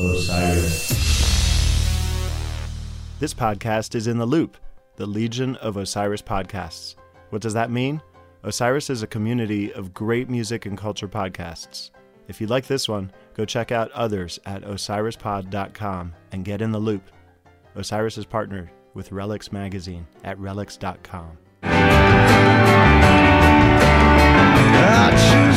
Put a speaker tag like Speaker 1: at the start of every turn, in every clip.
Speaker 1: Osiris.
Speaker 2: This podcast is in the loop, the Legion of Osiris podcasts. What does that mean? Osiris is a community of great music and culture podcasts. If you like this one, go check out others at osirispod.com and get in the loop. Osiris is partnered with Relix Magazine at relix.com.
Speaker 3: I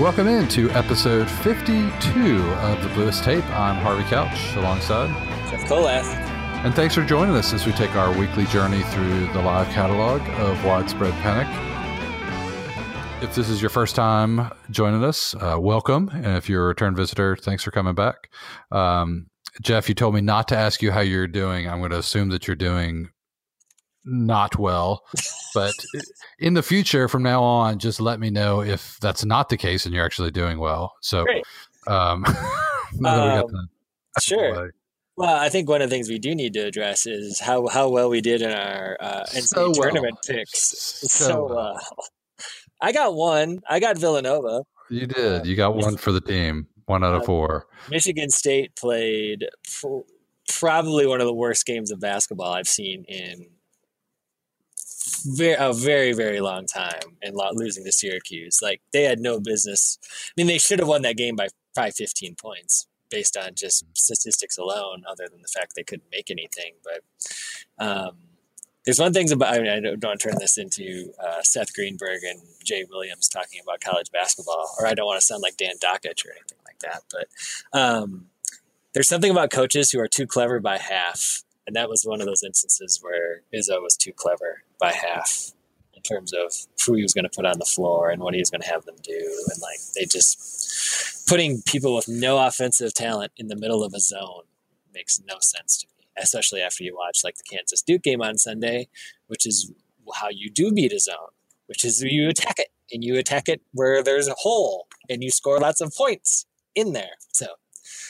Speaker 4: Welcome into episode 52 of the Bluest Tape. I'm Harvey Couch alongside.
Speaker 5: Jeff Kolath.
Speaker 4: And thanks for joining us as we take our weekly journey through the live catalog of Widespread Panic. If this is your first time joining us, uh, welcome. And if you're a return visitor, thanks for coming back. Um, Jeff, you told me not to ask you how you're doing. I'm going to assume that you're doing not well. But in the future, from now on, just let me know if that's not the case and you're actually doing well. So, um,
Speaker 5: Um, Sure. Well, I think one of the things we do need to address is how, how well we did in our uh, NCAA
Speaker 4: So well.
Speaker 5: tournament picks.
Speaker 4: So
Speaker 5: So,
Speaker 4: well.
Speaker 5: uh, I got one. I got Villanova.
Speaker 4: You did. You got one for the team. One out of
Speaker 5: Uh,
Speaker 4: four.
Speaker 5: Michigan State played pr- probably one of the worst games of basketball I've seen in very, a very, very long time and losing to Syracuse. Like, they had no business. I mean, they should have won that game by probably 15 points based on just statistics alone, other than the fact they couldn't make anything. But um, there's one thing about, I, mean, I don't want to turn this into uh, Seth Greenberg and Jay Williams talking about college basketball, or I don't want to sound like Dan Dakich or anything like that. But um, there's something about coaches who are too clever by half. And that was one of those instances where Izzo was too clever by half in terms of who he was going to put on the floor and what he was going to have them do. And like they just putting people with no offensive talent in the middle of a zone makes no sense to me, especially after you watch like the Kansas Duke game on Sunday, which is how you do beat a zone, which is you attack it and you attack it where there's a hole and you score lots of points in there. So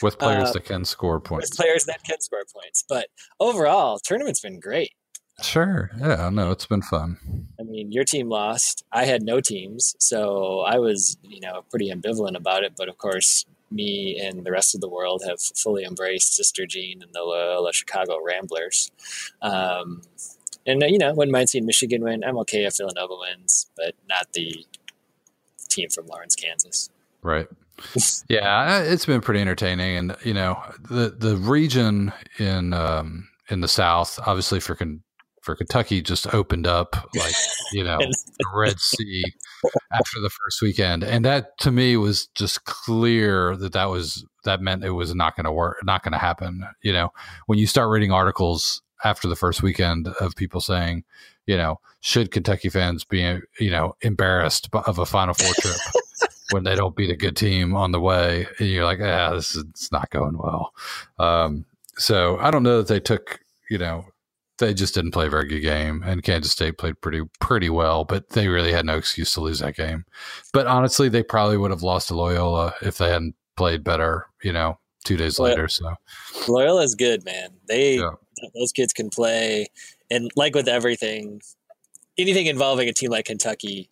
Speaker 4: With players
Speaker 5: uh,
Speaker 4: that can score points.
Speaker 5: with players that can score points. But overall, tournament's been great.
Speaker 4: Sure. Yeah, no, it's been fun.
Speaker 5: I mean, your team lost. I had no teams, so I was, you know, pretty ambivalent about it. But of course, me and the rest of the world have fully embraced Sister Jean and the Loyola Chicago Ramblers. Um, and you know, wouldn't mind seeing Michigan win. I'm okay if Villanova wins, but not the team from Lawrence, Kansas.
Speaker 4: Right. Yeah, it's been pretty entertaining, and you know the the region in um, in the South, obviously for for Kentucky, just opened up like you know the Red Sea after the first weekend, and that to me was just clear that that was that meant it was not going to work, not going to happen. You know, when you start reading articles after the first weekend of people saying, you know, should Kentucky fans be you know embarrassed of a Final Four trip? when they don't beat a good team on the way, and you're like, ah, this is it's not going well. Um, so I don't know that they took, you know, they just didn't play a very good game, and Kansas State played pretty pretty well, but they really had no excuse to lose that game. But honestly, they probably would have lost to Loyola if they hadn't played better, you know, two days later. So
Speaker 5: Loyola's good, man. They
Speaker 4: Yeah.
Speaker 5: those kids can play, and like with everything, anything involving a team like Kentucky,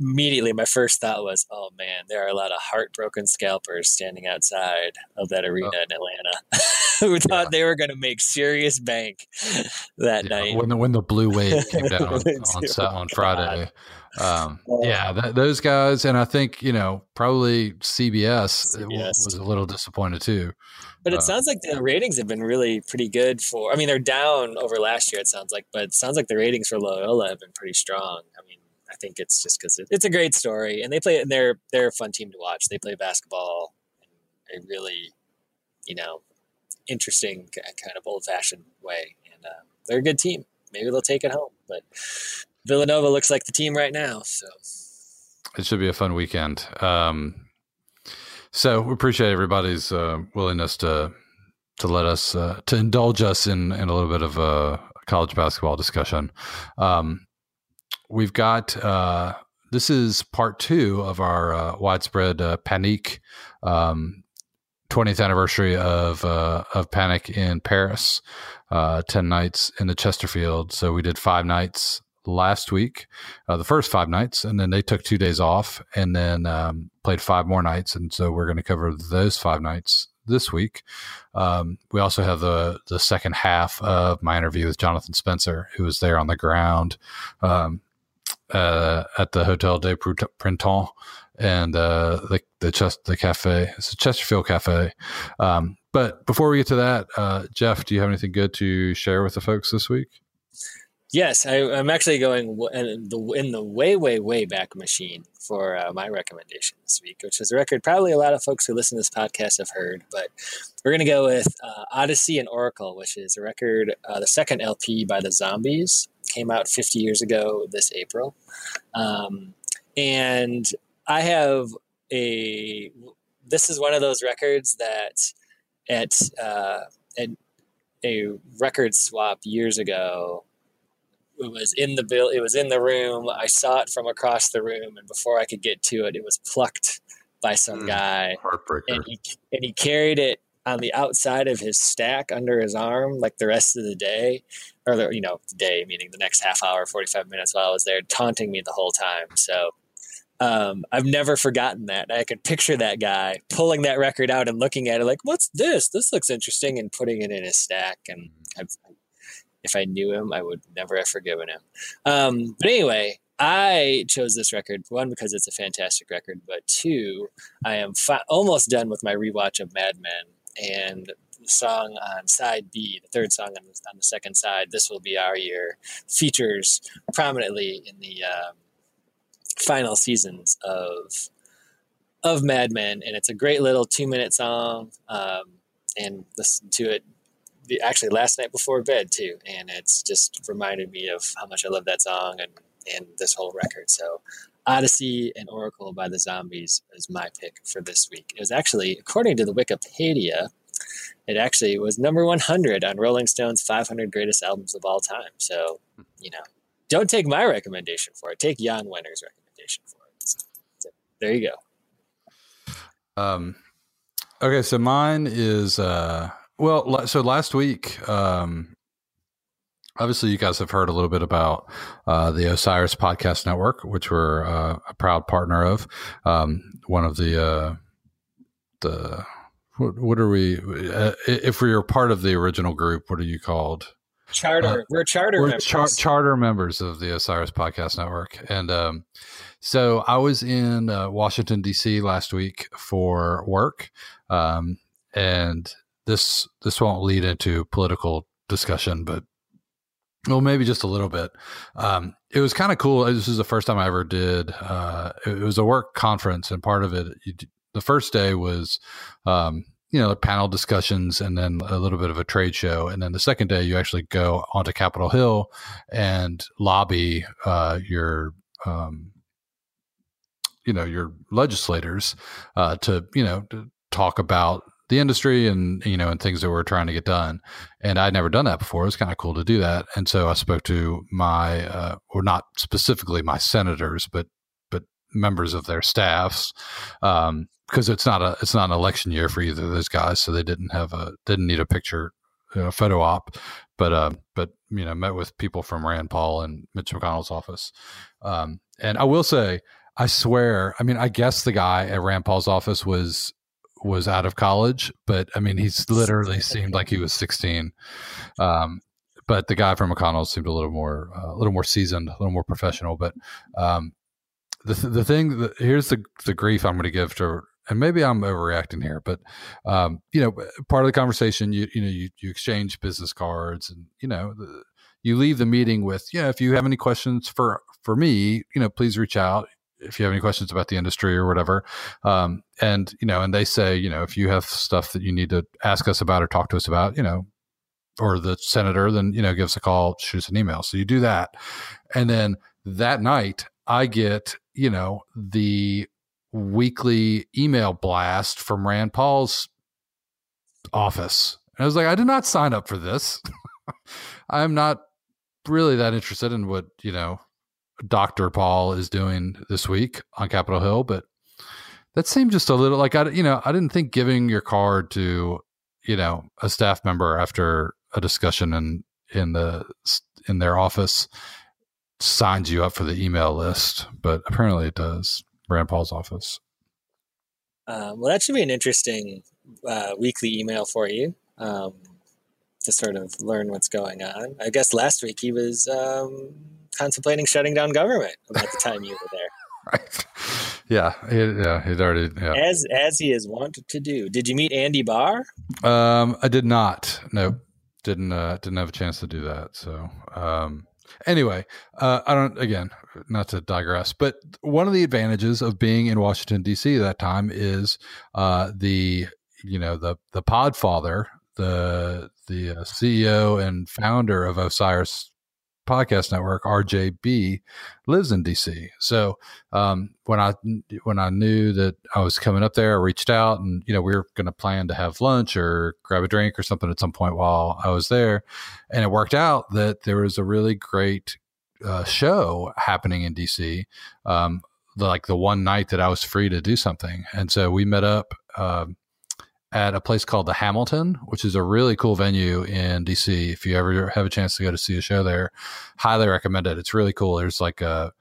Speaker 5: immediately my first thought was, "Oh man, there are a lot of heartbroken scalpers standing outside of that arena in Atlanta who thought
Speaker 4: Yeah.
Speaker 5: they were going to make serious bank that
Speaker 4: yeah,
Speaker 5: night."
Speaker 4: when the when the blue wave came down on on, on
Speaker 5: oh,
Speaker 4: Friday. Um,
Speaker 5: Oh.
Speaker 4: yeah, th- those guys, and I think you know probably CBS,
Speaker 5: CBS.
Speaker 4: was a little disappointed too.
Speaker 5: But it
Speaker 4: Uh,
Speaker 5: sounds like the ratings have been really pretty good for. I mean, they're down over last year. It sounds like, but it sounds like the ratings for Loyola have been pretty strong. I mean, I think it's just because it, it's a great story, and they play. And they're they're a fun team to watch. They play basketball in a really, you know, interesting kind of old fashioned way, and uh, they're a good team. Maybe they'll take it home, but Villanova looks like the team right now. So
Speaker 4: It should be a fun weekend. Um, so we appreciate everybody's uh, willingness to to let us uh, to indulge us in in a little bit of a college basketball discussion. Um, we've got uh, this is part two of our uh, widespread uh, um, 20th anniversary of uh, of Panic in Paris, uh, 10 nights in the Chesterfield. So we did five nights last week, uh, the first five nights, and then they took two days off and then um, played five more nights. And so we're going to cover those five nights this week. Um, we also have the the second half of my interview with Jonathan Spencer, who was there on the ground um, uh, at the Hotel de Printemps and uh, the the Chest the cafe. It's a Chesterfield cafe. Um, but before we get to that, uh, Jeff, do you have anything good to share with the folks this week?
Speaker 5: Yes, I, am actually going in the, in the way, way, way back machine for uh, my recommendation this week, which is a record probably a lot of folks who listen to this podcast have heard. But we're going to go with uh, Odessey and Oracle, which is a record, uh, the second LP by the Zombies, came out 50 years ago this April. Um, and I have a. This is one of those records that at uh, at a record swap years ago. It was in the bill. It was in the room. I saw it from across the room, and before I could get to it, it was plucked by some mm, guy.
Speaker 4: Heartbreaker.
Speaker 5: And he and he carried it on the outside of his stack under his arm, like the rest of the day, or the you know the day meaning the next half hour, forty five minutes while I was there, taunting me the whole time. So um, I've never forgotten that. I could picture that guy pulling that record out and looking at it like, "What's this? This looks interesting," and putting it in his stack. And I've, if I knew him, I would never have forgiven him. Um, but anyway, I chose this record one because it's a fantastic record, but two, I am fi- almost done with my rewatch of Mad Men, and the song on side B, the third song on the, on the second side, "This Will Be Our Year," features prominently in the um, final seasons of of Mad Men, and it's a great little two minute song. Um, and listen to it actually last night before bed too, and it's just reminded me of how much I love that song and and this whole record. So. Odessey and Oracle by the Zombies is my pick for this week. It was actually, according to the Wikipedia, it actually was number 100 on Rolling Stone's 500 greatest albums of all time. So, you know, don't take my recommendation for it. Take Jan Wenner's recommendation for it. So, there you
Speaker 4: go. Um, okay, so mine is uh, well. So last week, um, obviously, you guys have heard a little bit about uh, the Osiris Podcast Network, which we're uh, a proud partner of. Um, one of the uh, the what, what are we? Uh, if we are part of the original group, what are you called?
Speaker 5: Charter. Uh, we're charter we're
Speaker 4: members. Char- charter members of the Osiris Podcast Network, and um, so I was in uh, Washington D.C. last week for work, um, and this this won't lead into political discussion, but well, maybe just a little bit. Um, it was kind of cool. This is the first time I ever did. Uh, it was a work conference, and part of it, you, the first day was, um, you know, panel discussions, and then a little bit of a trade show, and then the second day, you actually go onto Capitol Hill and lobby uh, your um, you know your legislators uh, to you know to talk about the industry and you know and things that we're trying to get done. And i'd never done that before. It was kind of cool to do that. And so i spoke to my uh, or not specifically my senators but but members of their staffs um, because it's not a it's not an election year for either of those guys so they didn't have a didn't need a picture a photo op. But uh, but you know met with people from rand paul and mitch mcconnell's office. Um, and i will say I swear. I mean, I guess the guy at Rand Paul's office was was out of college, but I mean, he's literally seemed like he was 16. Um, but the guy from McConnell seemed a little more, uh, a little more seasoned, a little more professional. But um, the th- the thing that here's the the grief I'm going to give to, and maybe I'm overreacting here, but um, you know, part of the conversation, you you know, you you exchange business cards, and you know, the, you leave the meeting with, yeah, if you have any questions for for me, you know, please reach out if you have any questions about the industry or whatever. Um, and, you know, and they say, you know, if you have stuff that you need to ask us about or talk to us about, you know, or the senator, then, you know, give us a call, shoot us an email. So you do that. And then that night, I get, you know, the weekly email blast from Rand Paul's office. And I was like, I did not sign up for this. I'm not really that interested in what, you know, Doctor Paul is doing this week on Capitol Hill, but that seemed just a little like I, you know, I didn't think giving your card to, you know, a staff member after a discussion in in the in their office signs you up for the email list, but apparently it does. Rand Paul's office.
Speaker 5: Um, well, that should be an interesting uh, weekly email for you um, to sort of learn what's going on. I guess last week he was um, contemplating shutting down government about the time you were there.
Speaker 4: Right. Yeah. He, yeah. He'd already. Yeah.
Speaker 5: As as he is wont to do. Did you meet Andy Barr?
Speaker 4: Um, I did not. No, didn't. Uh, didn't have a chance to do that. So, um, anyway, uh, I don't. Again, not to digress, but one of the advantages of being in Washington D.C. at that time is uh, the you know the the Podfather, the the uh, CEO and founder of Osiris podcast network RJB lives in DC. So um, when I when I knew that I was coming up there, I reached out and you know we were going to plan to have lunch or grab a drink or something at some point while I was there, and it worked out that there was a really great uh, show happening in DC. Um, like the one night that I was free to do something, and so we met up. Um, at a place called the Hamilton, which is a really cool venue in DC. If you ever have a chance to go to see a show there, highly recommend it. It's really cool. There's like a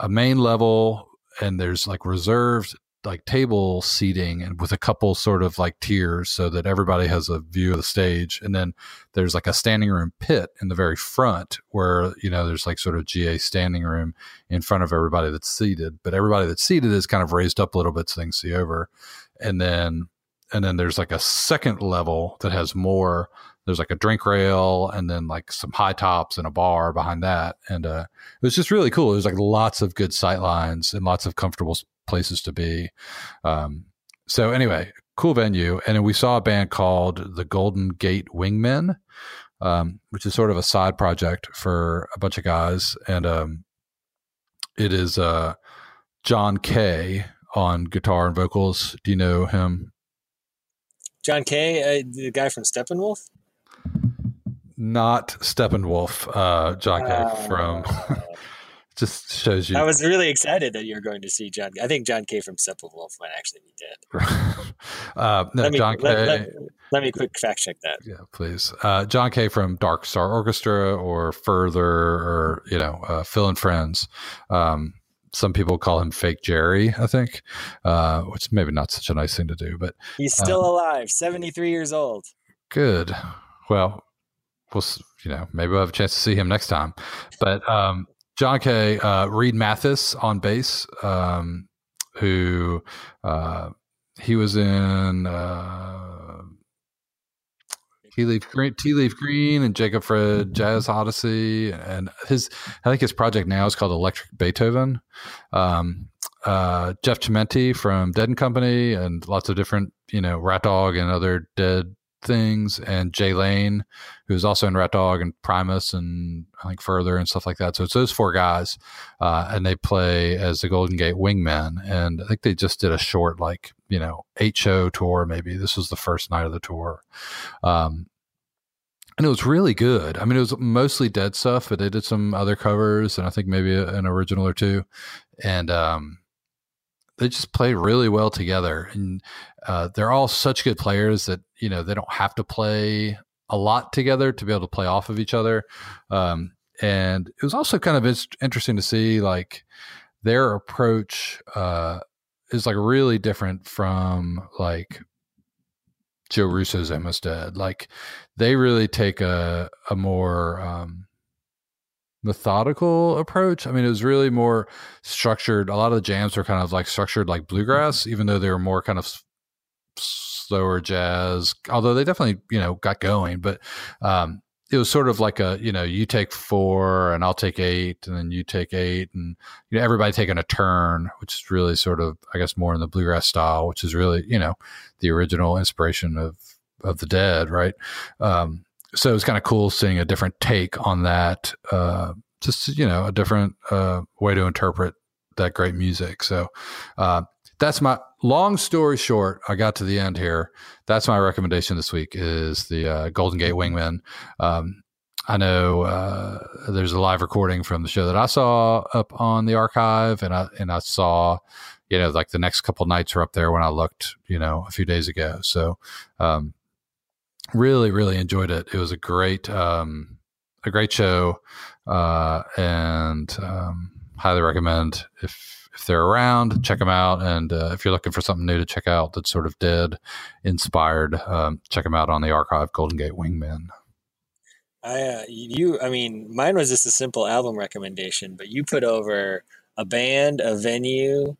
Speaker 4: a main level and there's like reserved like table seating and with a couple sort of like tiers so that everybody has a view of the stage and then there's like a standing room pit in the very front where you know there's like sort of GA standing room in front of everybody that's seated but everybody that's seated is kind of raised up a little bit so they can see over and then and then there's like a second level that has more. There's like a drink rail and then like some high tops and a bar behind that. And uh, it was just really cool. There's like lots of good sight lines and lots of comfortable places to be. Um, so anyway cool venue. And then we saw a band called the golden gate wingmen um, which is sort of a side project for a bunch of guys. And um, it is uh, john kay on guitar and vocals. Do you know him
Speaker 5: John Kay, uh, the guy from Steppenwolf?
Speaker 4: Not Steppenwolf, uh, John Kay
Speaker 5: Uh,
Speaker 4: from. just shows you.
Speaker 5: I was really excited that you were going to see John. I think John Kay from Steppenwolf might actually be dead.
Speaker 4: uh, no,
Speaker 5: let me,
Speaker 4: John
Speaker 5: let,
Speaker 4: Kay.
Speaker 5: let- let me quick fact check that.
Speaker 4: yeah, please. Uh, John Kay from Dark Star Orchestra or Further or, you know, uh, Phil and Friends. Um, some people call him Fake Jerry, I think, uh, which maybe not such a nice thing to do, but
Speaker 5: He's still alive, 73 years old.
Speaker 4: good. Well, we'll, you know, maybe we'll have a chance to see him next time. But um, John Kay, uh, Reed Mathis on bass, um, who uh, he was in uh, Tea Leaf Green, Tea Leaf Green, and Jacob Fred Jazz Odyssey, and his I think his project now is called Electric Beethoven. Um, uh, Jeff Chimenti from Dead and Company, and lots of different you know Rat Dog and other Dead things, and Jay Lane, who's also in Rat Dog and Primus and I think Further and stuff like that. So it's those four guys, uh, and they play as the Golden Gate Wingmen, and I think they just did a short like you know eight show tour. Maybe this was the first night of the tour. Um, and it was really good. I mean, it was mostly dead stuff, but they did some other covers, and I think maybe an original or two. And um, they just play really well together. And uh, they're all such good players that you know they don't have to play a lot together to be able to play off of each other. Um, and it was also kind of interesting to see like their approach uh, is like really different from like Joe Russo's Almost Dead. Like they really take a a more um, methodical approach. I mean, it was really more structured. A lot of the jams were kind of like structured like bluegrass, even though they were more kind of slower jazz. Although they definitely you know got going, but um, it was sort of like a you know you take four and I'll take eight, and then you take eight, and you know everybody taking a turn, which is really sort of I guess more in the bluegrass style, which is really you know the original inspiration of of the Dead, right? Um, so it's kind of cool seeing a different take on that. Uh, just you know a different uh, way to interpret that great music. So uh, that's my long story short. I got to the end here. That's my recommendation this week is the uh, Golden Gate Wingmen. Um, I know uh, there's a live recording from the show that I saw up on the archive, and I and I saw, you know, like the next couple nights are up there when I looked, you know, a few days ago. So, um, really, really enjoyed it. It was a great, um, a great show, uh, and um, highly recommend if if they're around, check them out. And uh, if you're looking for something new to check out that's sort of dead inspired, um, check them out on the archive Golden Gate Wingmen.
Speaker 5: I uh, you I mean mine was just a simple album recommendation, but you put over a band, a venue,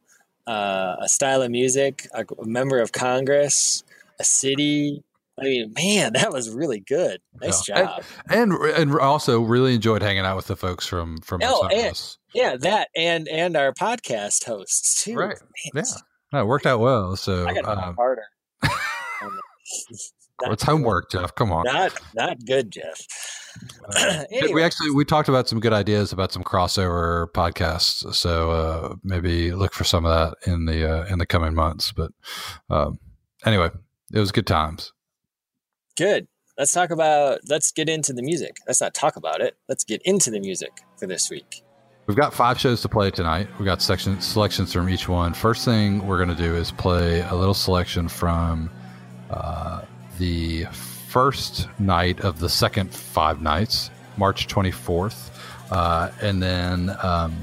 Speaker 5: uh, a style of music, a, a member of Congress, a city. I mean, man, that was really good. Nice
Speaker 4: Yeah.
Speaker 5: job.
Speaker 4: And and also really enjoyed hanging out with the folks from from
Speaker 5: Oh, and- Yeah, that and and our podcast hosts too.
Speaker 4: Right.
Speaker 5: Man,
Speaker 4: Yeah. No, it worked out well. So
Speaker 5: I got
Speaker 4: um,
Speaker 5: harder. Not-
Speaker 4: it's homework, Jeff. Come on.
Speaker 5: Not not good, Jeff.
Speaker 4: Uh, We actually we talked about some good ideas about some crossover podcasts. So uh, maybe look for some of that in the uh, in the coming months. But um, anyway, it was good times.
Speaker 5: Good. Let's talk about. Let's get into the music. Let's not talk about it. Let's get into the music for this week.
Speaker 4: We've got five shows to play tonight. We've got section selections from each one. First thing we're going to do is play a little selection from uh, the first night of the second five nights, March 24th, uh, and then um,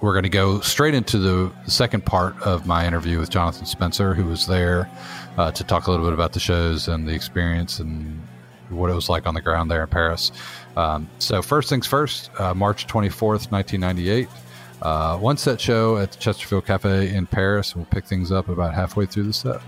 Speaker 4: we're going to go straight into the, the second part of my interview with Jonathan Spencer, who was there uh, to talk a little bit about the shows and the experience and what it was like on the ground there in Paris. Um, so first things first, uh, March 24th, 1998. Uh, one set show at the Chesterfield Cafe in Paris. We'll pick things up about halfway through the set.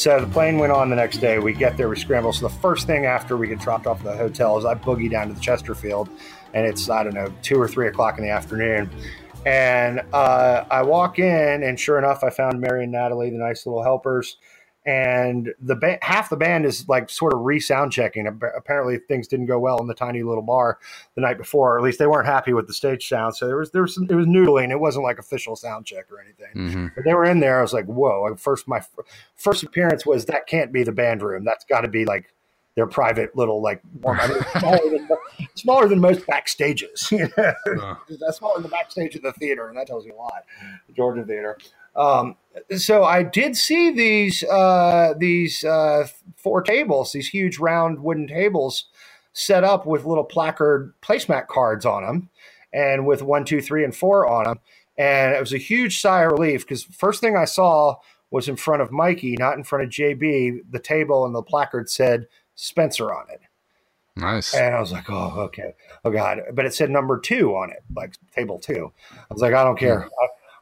Speaker 1: So the plane went on the next day. We get there, we scramble. So the first thing after we get dropped off at the hotel is I boogie down to the Chesterfield, and it's I don't know two or three o'clock in the afternoon. And uh, I walk in, and sure enough, I found Mary and Natalie, the nice little helpers. And the ba- half the band is like sort of re-sound checking. Apparently, things didn't go well in the tiny little bar the night before. Or at least they weren't happy with the stage sound. So there was there was some, it was noodling. It wasn't like official sound check or anything.
Speaker 4: hmm
Speaker 1: But they were in there. I was like, whoa! First, my f- first appearance was that can't be the band room. That's got to be like their private little like warm. I mean, smaller, than, smaller than most backstages. You know?
Speaker 4: Uh,
Speaker 1: That's smaller than the backstage of the theater, and that tells you a lot. The Georgia Theater. Um, so I did see these uh, these uh, four tables, these huge round wooden tables, set up with little placard placemat cards on them, and with one, two, three, and four on them. And it was a huge sigh of relief because first thing I saw was in front of Mikey, not in front of JB. The table and the placard said Spencer on it.
Speaker 4: nice.
Speaker 1: And I was like, oh, okay. Oh, God. But it said number two on it, like table two. I was like, I don't care.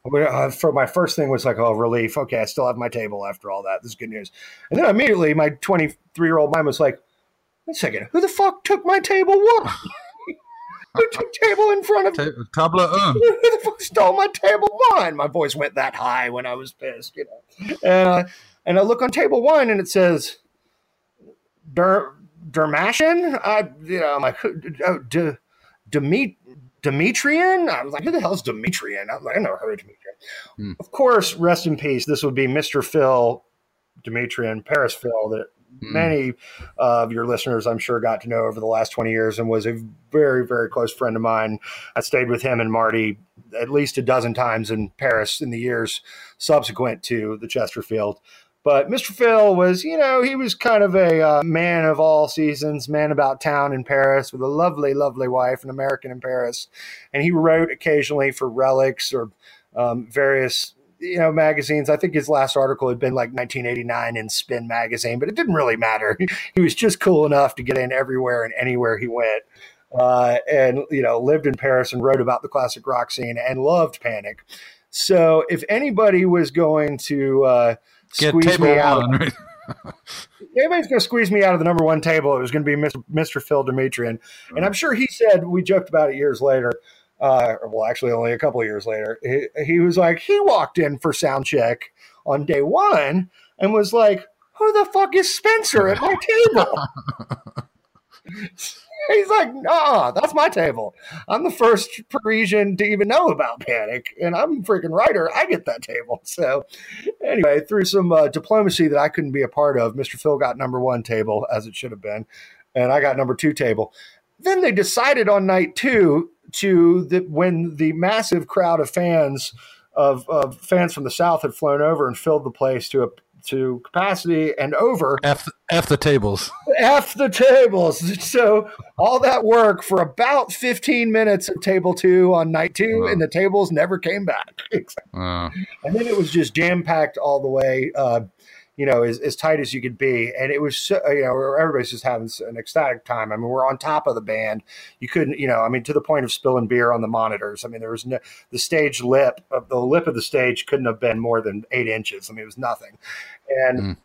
Speaker 1: I, uh, for my first thing was like, oh, relief. Okay, I still have my table after all that. This is good news. And then immediately my 23 year old mind was like, wait a second, who the fuck took my table one? who took table in front of
Speaker 4: Ta- Table un.
Speaker 1: who the fuck stole my table one? My voice went that high when I was pissed, you know. And uh, and I look on table one and it says Der Dermashin. I you know I'm like oh, D, Demet, Demetrian. I was like, who the hell's Demetrian? I was like, I never heard of Demetrian.
Speaker 4: Hmm.
Speaker 1: Of course, rest in peace. This would be Mr. Phil Demetrian, Paris Phil, that
Speaker 4: Mm.
Speaker 1: many of your listeners, I'm sure, got to know over the last 20 years and was a very, very close friend of mine. I stayed with him and Marty at least a dozen times in Paris in the years subsequent to the Chesterfield. But Mr. Phil was, you know, he was kind of a uh, man of all seasons, man about town in Paris with a lovely, lovely wife, an American in Paris. And he wrote occasionally for Relix or um, various you know magazines. I think his last article had been like 1989 in Spin magazine, but it didn't really matter. He was just cool enough to get in everywhere and anywhere he went. Uh, and you know, lived in Paris and wrote about the classic rock scene and loved Panic. So, if anybody was going to uh,
Speaker 4: Get
Speaker 1: squeeze
Speaker 4: table
Speaker 1: me out,
Speaker 4: one. right?
Speaker 1: anybody's going to squeeze me out of the number one table, it was going to be Mr. Mr. Phil Demetrian. And I'm sure he said, we joked about it years later, uh, well, actually, only a couple of years later. He, he was like, he walked in for sound check on day one and was like, who the fuck is Spencer at my table? He's like, nah, that's my table. I'm the first Parisian to even know about Panic, and I'm a freaking writer. I get that table. So, anyway, through some uh, diplomacy that I couldn't be a part of, Mr. Phil got number one table, as it should have been, and I got number two table. Then they decided on night two to when the massive crowd of fans of, of fans from the south had flown over and filled the place to a to capacity and over
Speaker 4: F, F the tables.
Speaker 1: F the tables. So all that work for about 15 minutes of table two on night two,
Speaker 4: Wow.
Speaker 1: and the tables never came back.
Speaker 4: Uh,
Speaker 1: and then it was just jam packed all the way, uh, you know, as, as tight as you could be. And it was, so, you know, everybody's just having an ecstatic time. I mean, we're on top of the band. You couldn't, you know, I mean, to the point of spilling beer on the monitors. I mean, there was no, the stage lip, uh, the lip of the stage couldn't have been more than eight inches. I mean, it was nothing. And,
Speaker 4: Mm.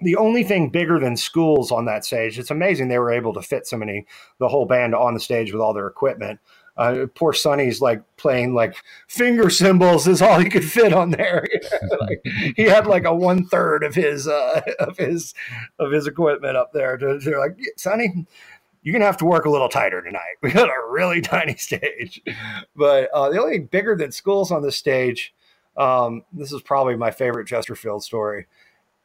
Speaker 1: the only thing bigger than Schools on that stage, it's amazing they were able to fit so many, the whole band on the stage with all their equipment. Uh, poor Sonny's like playing like finger cymbals is all he could fit on there. like, he had like a one third of his uh, of his of his equipment up there. To like Sonny, you're gonna have to work a little tighter tonight. We got a really tiny stage, but uh, the only thing bigger than Schools on this stage. Um, this is probably my favorite Chesterfield story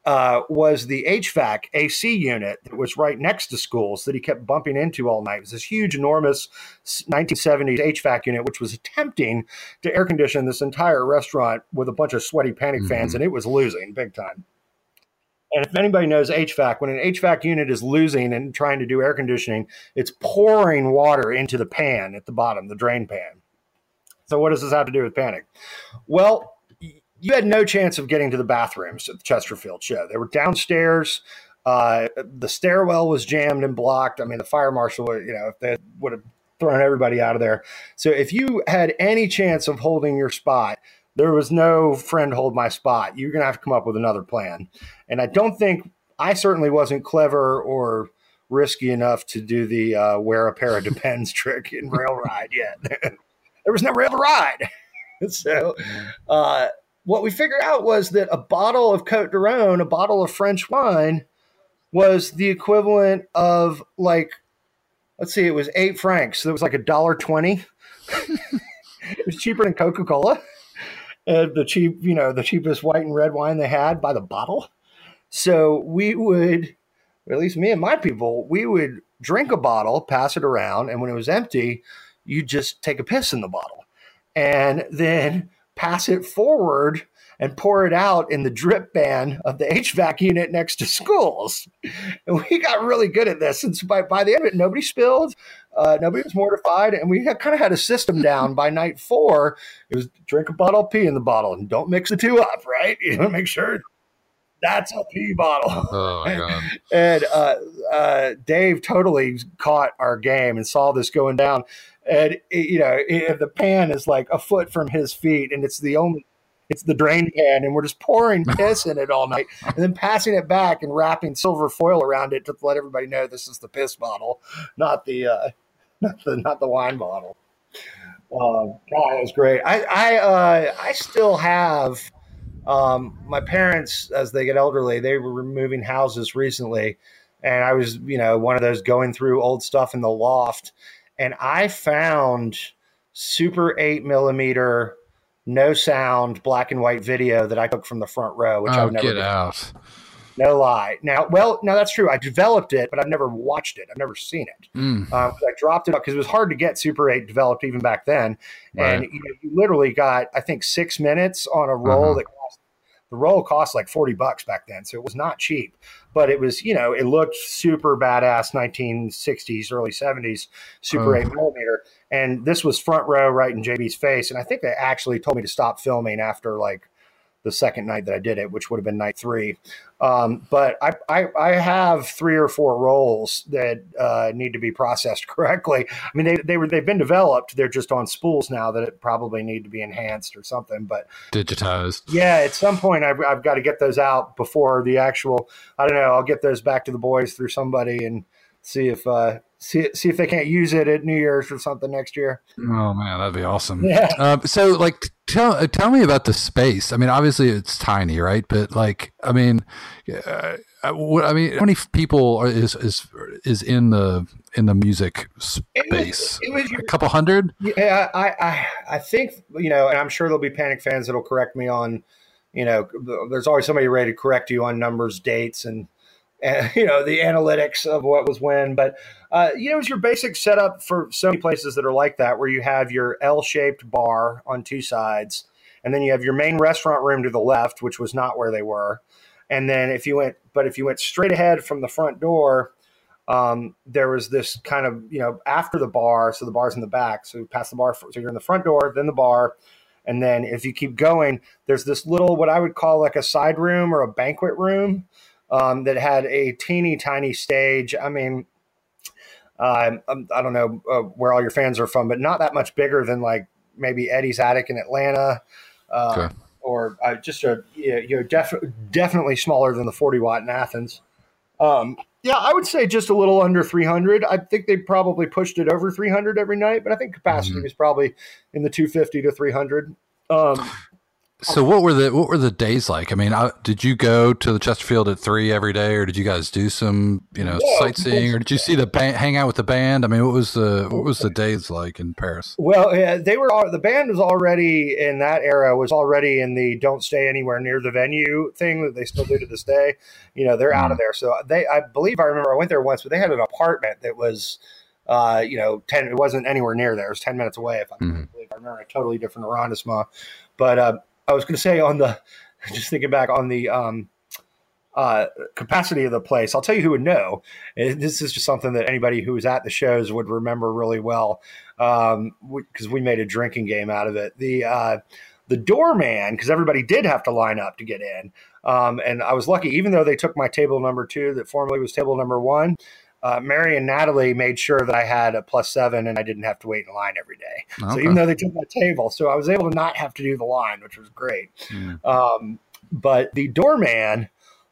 Speaker 1: uh, was the HVAC AC unit that was right next to Schools that he kept bumping into all night. It was this huge, enormous 1970s HVAC unit, which was attempting to air condition this entire restaurant with a bunch of sweaty panic fans,
Speaker 4: Mhm.
Speaker 1: and it was losing big time. And if anybody knows HVAC, when an HVAC unit is losing and trying to do air conditioning, it's pouring water into the pan at the bottom, the drain pan. So, what does this have to do with panic? Well, you had no chance of getting to the bathrooms at the Chesterfield show. They were downstairs. Uh, the stairwell was jammed and blocked. I mean, the fire marshal, would- you know, if they would have thrown everybody out of there. So if you had any chance of holding your spot, there was no friend hold my spot. You're going to have to come up with another plan. And I don't think I certainly wasn't clever or risky enough to do the uh, wear a pair of depends trick in rail ride yet. there was no rail ride. so, uh, what we figured out was that a bottle of Cote de Rhone, a bottle of French wine, was the equivalent of like, let's see, it was eight francs. So it was like a dollar twenty. it was cheaper than Coca Cola, the cheap, you know, the cheapest white and red wine they had by the bottle. So we would, at least me and my people, we would drink a bottle, pass it around, and when it was empty, you just take a piss in the bottle, and then pass it forward and pour it out in the drip ban of the HVAC unit next to Schools. And we got really good at this. And so by, by the end of it, nobody spilled, uh, nobody was mortified, and we had, kind of had a system down by night four. It was drink a bottle, pee in the bottle, and don't mix the two up, right? You know, make sure that's a pee bottle.
Speaker 4: Oh my god!
Speaker 1: and uh, uh, Dave totally caught our game and saw this going down. And you know, it, the pan is like a foot from his feet, and it's the only. It's the drain pan, and we're just pouring piss in it all night, and then passing it back and wrapping silver foil around it to let everybody know this is the piss bottle, not the uh, not the not the wine bottle. Um, God, it was great. I I uh, I still have um, my parents, as they get elderly, they were moving houses recently, and I was, you know, one of those going through old stuff in the loft, and I found super eight millimeter, no sound, black and white video that I took from the front row, which
Speaker 4: oh,
Speaker 1: I've never
Speaker 4: get
Speaker 1: done.
Speaker 4: out!
Speaker 1: No lie. Now, well, no, that's true. I developed it, but I've never watched it. I've never seen it.
Speaker 4: Mm,
Speaker 1: Um, I dropped it because it was hard to get Super 8 developed even back then. And
Speaker 4: Right.
Speaker 1: you, know, you literally got, I think, six minutes on a roll
Speaker 4: Uh-huh.
Speaker 1: that cost, the roll cost like 40 bucks back then. So it was not cheap, but it was, you know, it looked super badass 1960s, early 70s, Super
Speaker 4: Oh.
Speaker 1: 8 millimeter. And this was front row right in JB's face. And I think they actually told me to stop filming after like the second night that I did it, which would have been night three. Um, but I, I, I have three or four rolls that uh, need to be processed correctly. I mean, they, they were they've been developed. They're just on spools now that it probably need to be enhanced or something. But
Speaker 4: digitized.
Speaker 1: yeah, at some point I've, I've got to get those out before the actual. I don't know. I'll get those back to the boys through somebody and see if uh, see see if they can't use it at New Year's or something next year.
Speaker 4: Oh man, that'd be awesome.
Speaker 1: Yeah.
Speaker 4: Um, so, like, tell uh, tell me about the space. I mean, obviously it's tiny, right? But like, I mean, uh, uh, what I mean, how many people are, is is is in the in the music space?
Speaker 1: it was your-
Speaker 4: a couple hundred.
Speaker 1: Yeah, I, I, I think you know, and I'm sure there'll be Panic fans that'll correct me on, you know, there's always somebody ready to correct you on numbers, dates, and, and you know the analytics of what was when. But uh, you know, it's your basic setup for so many places that are like that, where you have your L-shaped bar on two sides, and then you have your main restaurant room to the left, which was not where they were, and then if you went, but if you went straight ahead from the front door um, there was this kind of you know after the bar so the bar's in the back so past the bar so you're in the front door then the bar and then if you keep going there's this little what i would call like a side room or a banquet room um, that had a teeny tiny stage i mean uh, I'm- don't know uh, where all your fans are from but not that much bigger than like maybe eddie's attic in atlanta uh,
Speaker 4: Okay.
Speaker 1: or uh, just a you know def- definitely smaller than the 40 watt in athens um, yeah, I would say just a little under 300. I think they probably pushed it over 300 every night, but I think capacity
Speaker 4: Mhm.
Speaker 1: was probably in the 250 to 300. Um,
Speaker 4: So, what were the what were the days like? I mean, I, did you go to the Chesterfield at three every day, or did you guys do some you know
Speaker 1: Yeah,
Speaker 4: sightseeing, or did you see the band, hang out with the band? I mean, what was the what was the days like in Paris?
Speaker 1: well, yeah, they were all, the band was already in that era was already in the don't stay anywhere near the venue thing that they still do to this day. You know, they're out of there. So they, I believe I remember I went there once, but they had an apartment that was, uh, you know, 10, it wasn't anywhere near there. It was 10 minutes away. If I,
Speaker 4: Mhm.
Speaker 1: believe I remember a totally different arrondissement. But, uh, I was going to say on the, just thinking back on the, um, uh, capacity of the place, I'll tell you who would know. This is just something that anybody who was at the shows would remember really well um, because we made a drinking game out of it. The uh, the doorman, because everybody did have to line up to get in, um, and I was lucky. Even though they took my table number two, that formerly was table number one, uh, Mary and Natalie made sure that I had a plus seven and I didn't have to wait in line every day. So even though they took my table, so I was able to not have to do the line, which was great.
Speaker 4: Mm.
Speaker 1: Um, but the doorman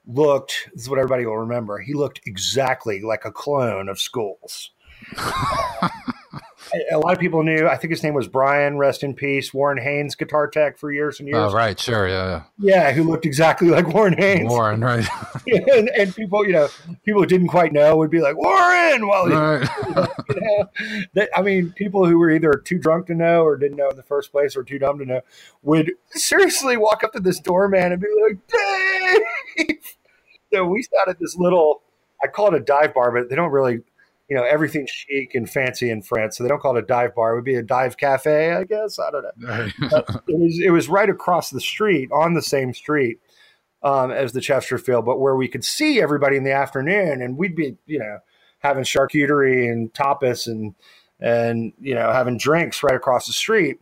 Speaker 1: looked, this is what everybody will remember, he looked exactly like a clone of Schools. a lot of people knew, I think his name was Brian, rest in peace, Warren Haynes, guitar tech for years and years.
Speaker 4: Oh, right. Sure. Yeah.
Speaker 1: Yeah, who looked exactly like Warren. Haynes.
Speaker 4: Warren. Right.
Speaker 1: and, and people, you know, people who didn't quite know would be like, Warren! Well,
Speaker 4: right.
Speaker 1: you know, that, I mean, people who were either too drunk to know or didn't know in the first place or too dumb to know would seriously walk up to this doorman and be like, Dave! so we started this little, I call it a dive bar, but they don't really, you know, everything chic and fancy in France. So they don't call it a dive bar. It would be a dive cafe, I guess. I don't know it was it was right across the street on the same street um, as the Chesterfield, but where we could see everybody in the afternoon, and we'd be you know having charcuterie and tapas and and you know having drinks right across the street.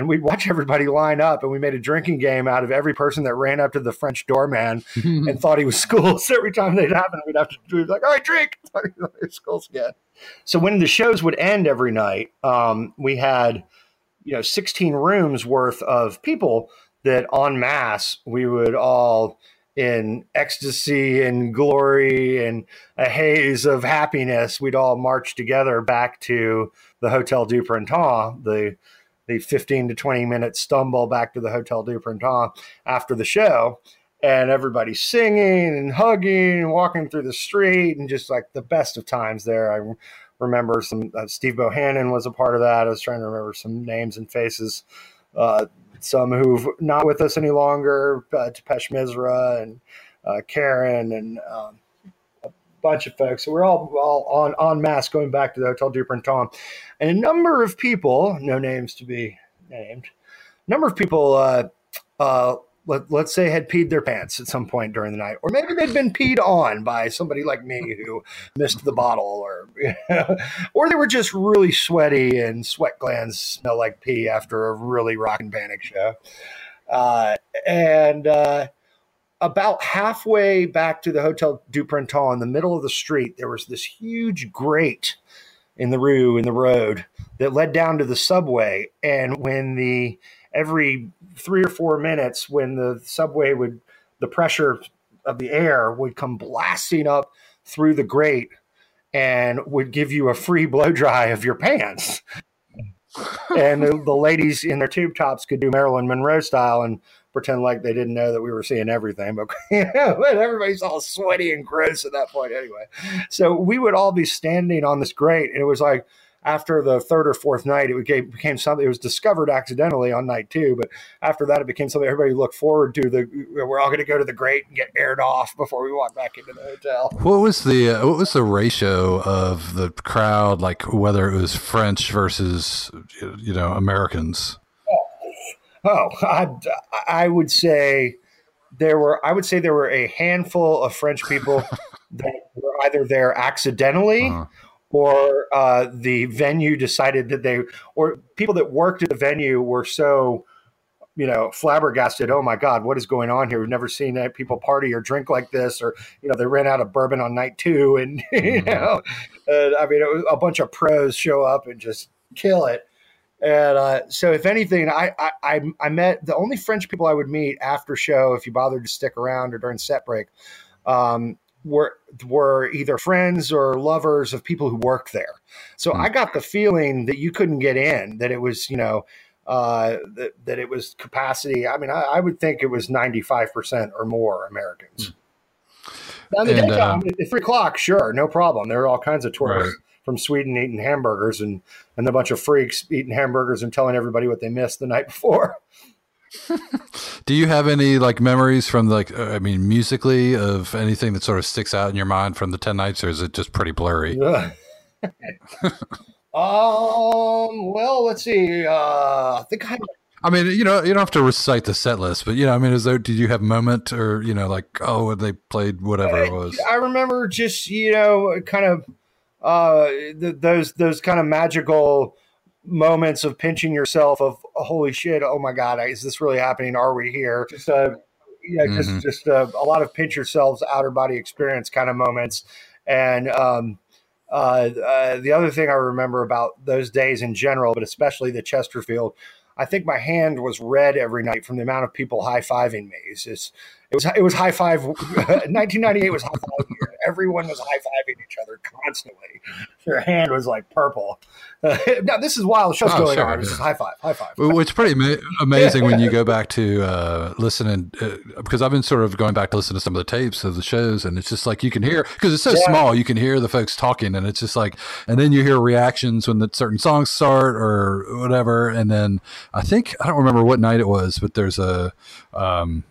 Speaker 1: And we'd watch everybody line up, and we made a drinking game out of every person that ran up to the French doorman and thought he was Schools. Every time they'd happen, we'd have to be like, all right, drink. Schools again. So when the shows would end every night, um, we had, you know, 16 rooms worth of people that en masse we would all in ecstasy and glory and a haze of happiness, we'd all march together back to the Hotel du Printemps, the the 15 to 20 minute stumble back to the Hotel du Printemps after the show and everybody's singing and hugging and walking through the street and just like the best of times there. I remember some uh, Steve Bohannon was a part of that. I was trying to remember some names and faces, uh, some who've not with us any longer, uh, Tepesh Mizra and uh, Karen and um, bunch of folks. So we're all all on on mass going back to the Hotel du Printemps, and a number of people, no names to be named, number of people. Uh, uh, let, let's say had peed their pants at some point during the night or maybe they'd been peed on by somebody like me who missed the bottle or or they were just really sweaty and sweat glands smell like pee after a really rock and panic show uh, and uh, about halfway back to the hotel du printemps in the middle of the street there was this huge grate in the rue in the road that led down to the subway. And when the every three or four minutes when the subway would the pressure of the air would come blasting up through the grate and would give you a free blow dry of your pants. And the, the ladies in their tube tops could do marilyn monroe style and pretend like they didn't know that we were seeing everything but, but everybody's all sweaty and gross at that point anyway so we would all be standing on this grate and it was like after the third or fourth night, it became, became something. It was discovered accidentally on night two, but after that, it became something everybody looked forward to. The we're all going to go to the grate and get aired off before we walk back into the hotel.
Speaker 4: What was the uh, what was the ratio of the crowd? Like whether it was French versus you know Americans.
Speaker 1: Oh, I, I would say there were. I would say there were a handful of French people that were either there accidentally.
Speaker 4: Uh-huh.
Speaker 1: or uh, the venue decided that they, or people that worked at the venue were so, you know, flabbergasted. Oh my God, what is going on here? We've never seen people party or drink like this, or you know, they ran out of bourbon on night two, and you
Speaker 4: Mhm.
Speaker 1: know, uh, I mean, it was a bunch of pros show up and just kill it. And uh, so, if anything, I, I I I met the only French people I would meet after show, if you bothered to stick around or during set break, um, were were either friends or lovers of people who worked there. So
Speaker 4: Hmm.
Speaker 1: I got the feeling that you couldn't get in. That it was you know uh, that that it was capacity. I mean, I, I would think it was ninety five percent or more Americans. Now, in the.
Speaker 4: And,
Speaker 1: daytime,
Speaker 4: uh,
Speaker 1: at three o'clock, sure, no problem. There are all kinds of tourists
Speaker 4: Right.
Speaker 1: From Sweden eating hamburgers and and a bunch of freaks eating hamburgers and telling everybody what they missed the night before.
Speaker 4: Do you have any like memories from like uh, I mean musically of anything that sort of sticks out in your mind from the ten nights, or is it just pretty blurry?
Speaker 1: Um. Well, let's see. Uh, I think I.
Speaker 4: I mean, you know, you don't have to recite the set list, but you know, I mean, is there? Did you have a moment, or you know, like oh, they played whatever it was?
Speaker 1: I remember just you know kind of uh th- those those kind of magical moments of pinching yourself of oh, holy shit oh my god is this really happening are we here just uh yeah just
Speaker 4: Mhm.
Speaker 1: just uh, a lot of pinch yourselves outer body experience kind of moments and um Uh, uh, the other thing I remember about those days in general, but especially the Chesterfield, I think my hand was red every night from the amount of people high fiving me. It's just, it was it was high five. 1998 was high five year. Everyone was high fiving each other constantly. Your hand was like purple. Uh, now this is while the show's
Speaker 4: Oh,
Speaker 1: going
Speaker 4: sure,
Speaker 1: on. It's
Speaker 4: yeah.
Speaker 1: high five, high five.
Speaker 4: Well, It's pretty ama- amazing when you go back to uh, listening uh, because I've been sort of going back to listen to some of the tapes of the shows, and it's just like you can hear because it's so
Speaker 1: Yeah.
Speaker 4: small, you can hear the folks talking, and it's just like, and then you hear reactions when the certain songs start or whatever, and then I think I don't remember what night it was, but there's a. Um,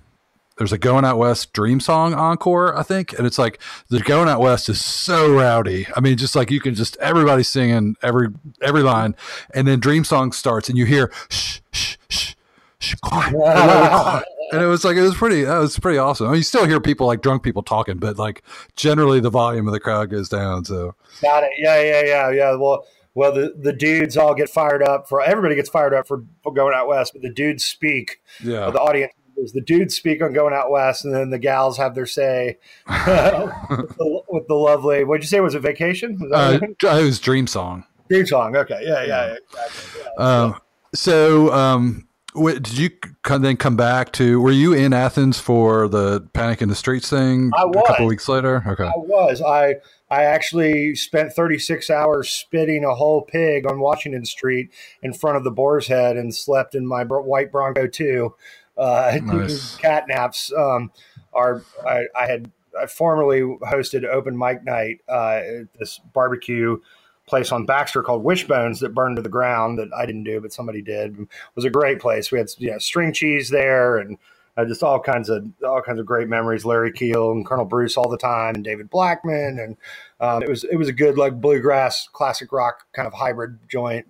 Speaker 4: there's a Going Out West Dream Song encore, I think, and it's like the Going Out West is so rowdy. I mean, just like you can just everybody singing every every line, and then Dream Song starts, and you hear shh shh shh shh, quiet, quiet. and it was like it was pretty that was pretty awesome. I mean, you still hear people like drunk people talking, but like generally the volume of the crowd goes down. So
Speaker 1: Got it. Yeah, yeah, yeah, yeah. Well, well, the, the dudes all get fired up for everybody gets fired up for, for going out west, but the dudes speak.
Speaker 4: yeah,
Speaker 1: the audience the dudes speak on going out west, and then the gals have their say with, the, with the lovely. What'd you say? Was it vacation? Was
Speaker 4: uh, it was Dream Song.
Speaker 1: Dream song? Okay, yeah, yeah, yeah. Exactly. yeah.
Speaker 4: Um, so, um, did you c- then come back to? Were you in Athens for the Panic in the Streets thing?
Speaker 1: I was.
Speaker 4: a couple weeks later. Okay.
Speaker 1: I was. I I actually spent 36 hours spitting a whole pig on Washington Street in front of the Boar's Head and slept in my white Bronco too. Uh,
Speaker 4: Nice.
Speaker 1: cat naps. Um, are I, I had I formerly hosted open mic night uh, at this barbecue place on Baxter called Wishbones that burned to the ground that I didn't do, but somebody did. It was a great place. We had you know, string cheese there and uh, just all kinds of all kinds of great memories. Larry Keel and Colonel Bruce all the time, and David Blackman, and um, it was it was a good like bluegrass classic rock kind of hybrid joint.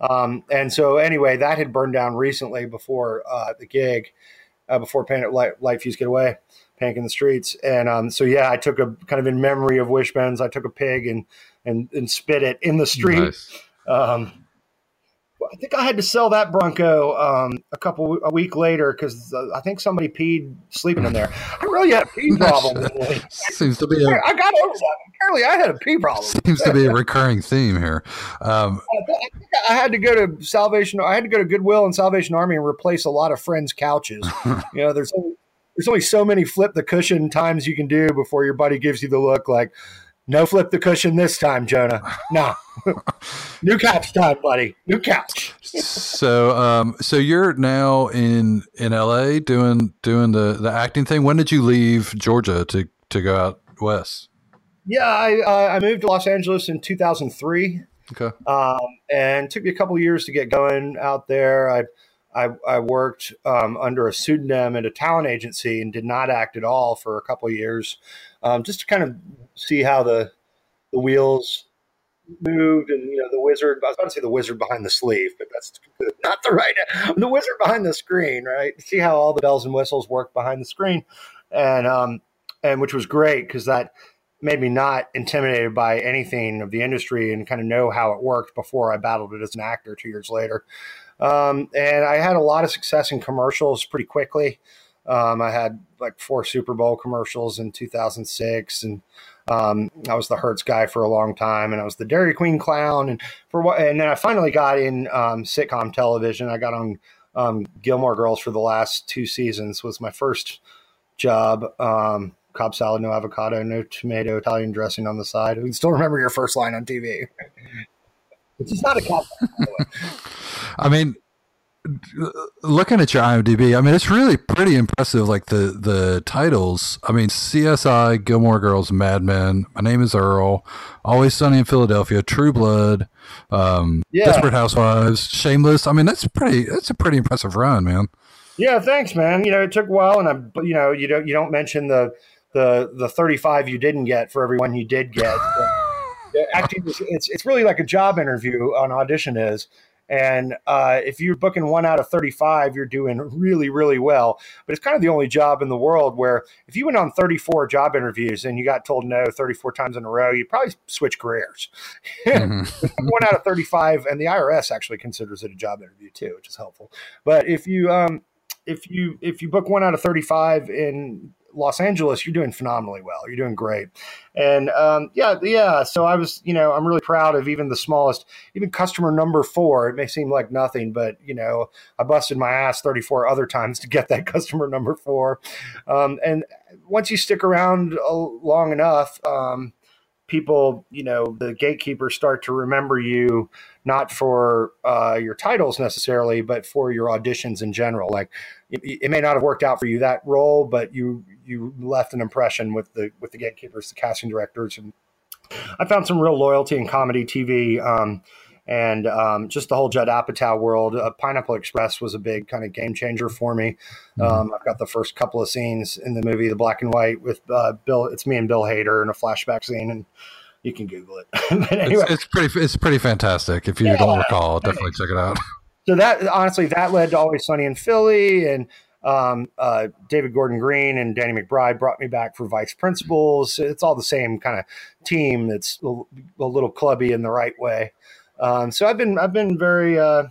Speaker 1: Um, and so anyway, that had burned down recently before uh, the gig, uh, before Panic Light, Light Fuse Get Away, Panic in the Streets. And um, so yeah, I took a kind of in memory of Wishbones, I took a pig and and and spit it in the street.
Speaker 4: Nice.
Speaker 1: Um, I think I had to sell that Bronco um, a couple a week later because uh, I think somebody peed sleeping in there. I really had a pee problem.
Speaker 4: seems to be a
Speaker 1: I got over that. Apparently, I had a pee problem.
Speaker 4: seems to be a recurring theme here. Um,
Speaker 1: I had to go to Salvation. I had to go to Goodwill and Salvation Army and replace a lot of friends' couches. you know, there's only, there's only so many flip the cushion times you can do before your buddy gives you the look like, no flip the cushion this time, Jonah. No, new couch time, buddy. New couch.
Speaker 4: so, um, so you're now in in LA doing doing the the acting thing. When did you leave Georgia to to go out west?
Speaker 1: Yeah, I uh, I moved to Los Angeles in 2003.
Speaker 4: Okay.
Speaker 1: um, and took me a couple years to get going out there. I I, I worked um, under a pseudonym at a talent agency and did not act at all for a couple of years, um, just to kind of see how the the wheels moved and you know the wizard. I was about to say the wizard behind the sleeve, but that's not the right. The wizard behind the screen, right? See how all the bells and whistles work behind the screen, and um, and which was great because that made me not intimidated by anything of the industry and kind of know how it worked before I battled it as an actor two years later. Um, and I had a lot of success in commercials pretty quickly. Um, I had like four Super Bowl commercials in 2006, and um, I was the Hertz guy for a long time, and I was the Dairy Queen clown, and for what, and then I finally got in um, sitcom television. I got on um, Gilmore Girls for the last two seasons. Was my first job. Um, Cobb salad, no avocado, no tomato, Italian dressing on the side. I can still remember your first line on TV. Is not a way.
Speaker 4: I mean, looking at your IMDb, I mean, it's really pretty impressive. Like the the titles. I mean, CSI, Gilmore Girls, Mad Men. My name is Earl. Always Sunny in Philadelphia, True Blood, um,
Speaker 1: Yeah.
Speaker 4: Desperate Housewives, Shameless. I mean, that's pretty. That's a pretty impressive run, man.
Speaker 1: Yeah, thanks, man. You know, it took a while, and I, you know, you don't you don't mention the the the thirty five you didn't get for everyone you did get. Acting it's it's really like a job interview on audition is. And uh, if you're booking one out of 35, you're doing really, really well. But it's kind of the only job in the world where if you went on 34 job interviews and you got told no 34 times in a row, you'd probably switch careers.
Speaker 4: Mhm.
Speaker 1: one out of 35 and the irs actually considers it a job interview too which is helpful but if you um if you if you book one out of 35 in Los Angeles, you're doing phenomenally well. You're doing great. And um, yeah, yeah. So I was, you know, I'm really proud of even the smallest, even customer number four. It may seem like nothing, but you know, I busted my ass 34 other times to get that customer number four. Um, and once you stick around uh, long enough, um, people, you know, the gatekeepers start to remember you not for uh, your titles necessarily, but for your auditions in general. Like it, it, may not have worked out for you that role, but you you left an impression with the with the gatekeepers, the casting directors, and I found some real loyalty in comedy TV. Um, and um, just the whole Judd Apatow world. Uh, Pineapple Express was a big kind of game changer for me. Mm-hmm. Um, I've got the first couple of scenes in the movie, the black and white, with uh, Bill. It's me and Bill Hader in a flashback scene, and you can Google it.
Speaker 4: anyway. it's, it's, pretty. It's pretty fantastic. If you yeah. don't recall, definitely check it out.
Speaker 1: So that honestly, that led to Always Sunny in Philly, and um, uh, David Gordon Green and Danny McBride brought me back for vice principals. It's all the same kind of team. That's a, a little clubby in the right way. Um, so I've been I've been very uh,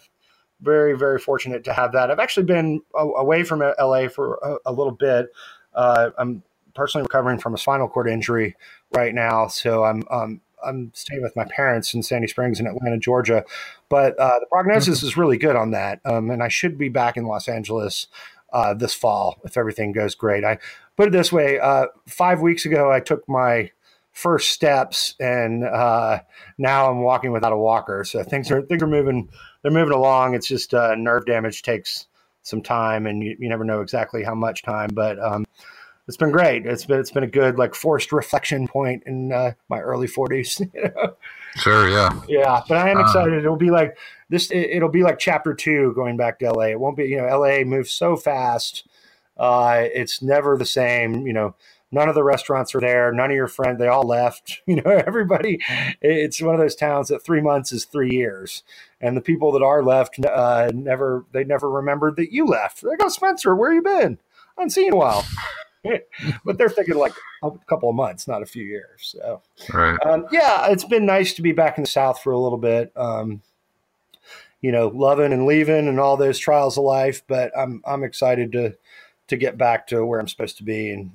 Speaker 1: very very fortunate to have that. I've actually been away from LA for a, a little bit. Uh, I'm personally recovering from a spinal cord injury right now, so I'm um, I'm staying with my parents in Sandy Springs in Atlanta, Georgia. But uh, the prognosis mm-hmm. is really good on that, um, and I should be back in Los Angeles uh, this fall if everything goes great. I put it this way: uh, five weeks ago, I took my first steps, and uh, now I'm walking without a walker. So things are things are moving. They're moving along. It's just uh, nerve damage takes some time, and you, you never know exactly how much time. But um, it's been great. It's been it's been a good like forced reflection point in uh, my early 40s. You know?
Speaker 4: Sure, yeah,
Speaker 1: yeah. But I am uh. excited. It'll be like this. It, will be like chapter two going back to LA. It won't be. You know, LA moves so fast. Uh, it's never the same. You know, none of the restaurants are there. None of your friends. They all left. You know, everybody. It's one of those towns that three months is three years, and the people that are left uh, never. They never remembered that you left. They go, Spencer, where you been? I haven't seen you in a while. but they're thinking like a couple of months, not a few years. So,
Speaker 4: right.
Speaker 1: um, yeah, it's been nice to be back in the South for a little bit. Um, you know, loving and leaving and all those trials of life, but I'm I'm excited to to get back to where I'm supposed to be and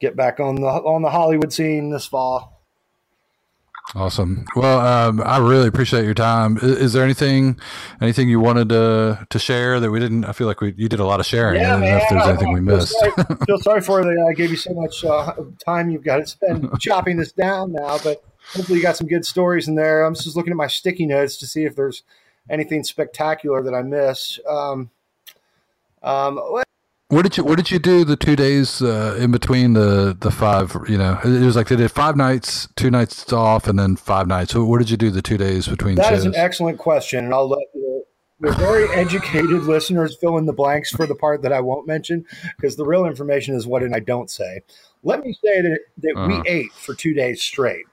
Speaker 1: get back on the on the Hollywood scene this fall.
Speaker 4: Awesome. Well, um, I really appreciate your time. Is, is, there anything, anything you wanted to to share that we didn't? I feel like we you did a lot of sharing.
Speaker 1: Yeah, man,
Speaker 4: if there's anything we missed.
Speaker 1: Feel sorry, feel sorry for that. I gave you so much uh, time. You've got to spend chopping this down now, but hopefully you got some good stories in there. I'm just looking at my sticky notes to see if there's anything spectacular that I missed. Um, um,
Speaker 4: what did you What did you do the two days uh, in between the the five? You know, it was like they did five nights, two nights off, and then five nights. So what did you do the two days between?
Speaker 1: That
Speaker 4: shows?
Speaker 1: is an excellent question, and I'll let your very educated listeners fill in the blanks for the part that I won't mention because the real information is what I don't say. Let me say that that uh-huh. we ate for two days straight.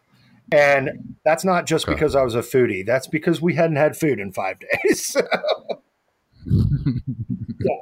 Speaker 1: And that's not just okay. because I was a foodie. That's because we hadn't had food in five days. yeah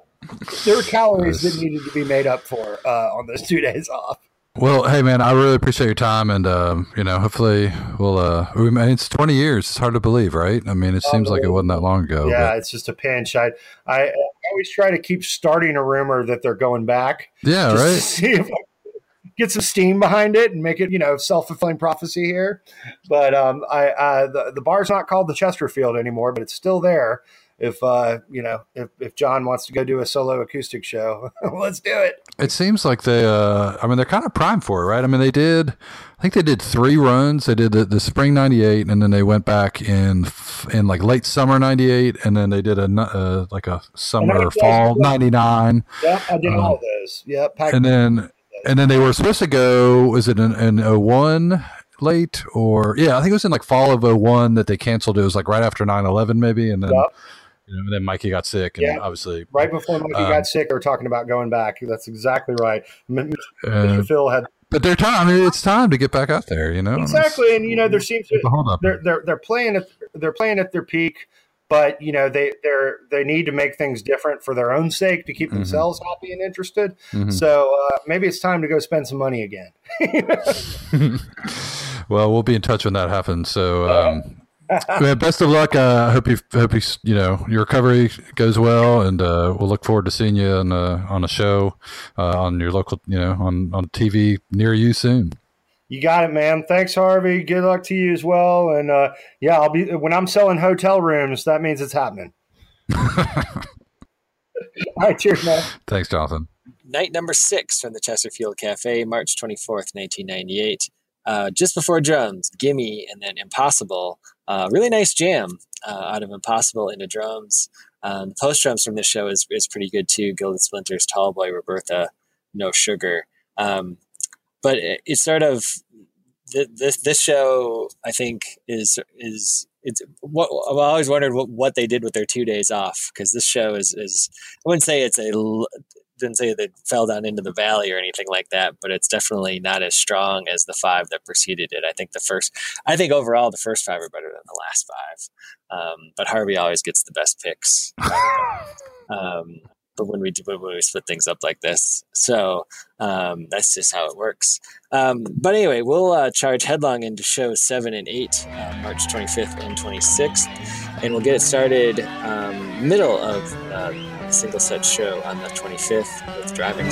Speaker 1: there were calories that needed to be made up for uh, on those two days off.
Speaker 4: Well, hey man, I really appreciate your time, and um, you know, hopefully we'll. Uh, we, it's twenty years. It's hard to believe, right? I mean, it seems like it wasn't that long ago.
Speaker 1: Yeah, but. it's just a pinch. I, I always try to keep starting a rumor that they're going back.
Speaker 4: Yeah, right. see if I
Speaker 1: get some steam behind it and make it, you know, self fulfilling prophecy here. But um, I, uh, the the bar's not called the Chesterfield anymore, but it's still there if uh, you know if, if John wants to go do a solo acoustic show, let's do it.
Speaker 4: It seems like they, uh, I mean, they're kind of primed for it, right? I mean, they did, I think they did three runs. They did the, the spring '98, and then they went back in in like late summer '98, and then they did a uh, like a summer fall '99.
Speaker 1: Yeah, I did all those. Yep,
Speaker 4: and then and then they were supposed to go. Was it in, in 01 late or yeah? I think it was in like fall of 01 that they canceled. It was like right after 9/11 maybe, and then. Yep you know, then Mikey got sick, and yeah. obviously,
Speaker 1: right before Mikey um, got sick, they were talking about going back. That's exactly right. Mr. Uh, Phil had,
Speaker 4: but they're time. I mean, it's time to get back out there. You know,
Speaker 1: exactly. And you know, there seems to they're they're they're playing at they're playing at their peak, but you know they they're they need to make things different for their own sake to keep mm-hmm. themselves happy and interested. Mm-hmm. So uh, maybe it's time to go spend some money again.
Speaker 4: well, we'll be in touch when that happens. So. Um, Man, best of luck. Uh, I hope you hope you you know your recovery goes well, and uh, we'll look forward to seeing you on a, on a show uh, on your local you know on on TV near you soon.
Speaker 1: You got it, man. Thanks, Harvey. Good luck to you as well. And uh, yeah, I'll be when I'm selling hotel rooms. That means it's happening. All right, cheers, man.
Speaker 4: Thanks, Jonathan.
Speaker 5: Night number six from the Chesterfield Cafe, March 24th, 1998. Uh, just before drums, Gimme, and then Impossible. Uh, really nice jam uh, out of Impossible into drums. Um, the post drums from this show is, is pretty good too. Gilded Splinters, Tall Boy, Roberta, No Sugar. Um, but it, it's sort of th- this this show. I think is is it's what I've always wondered what, what they did with their two days off because this show is is I wouldn't say it's a didn't say they fell down into the valley or anything like that, but it's definitely not as strong as the five that preceded it. I think the first, I think overall the first five are better than the last five. Um, but Harvey always gets the best picks. um, but when we do, when we split things up like this, so um, that's just how it works. Um, but anyway, we'll uh, charge headlong into shows seven and eight, uh, March 25th and 26th, and we'll get it started um, middle of uh, the single set show on the 25th with driving.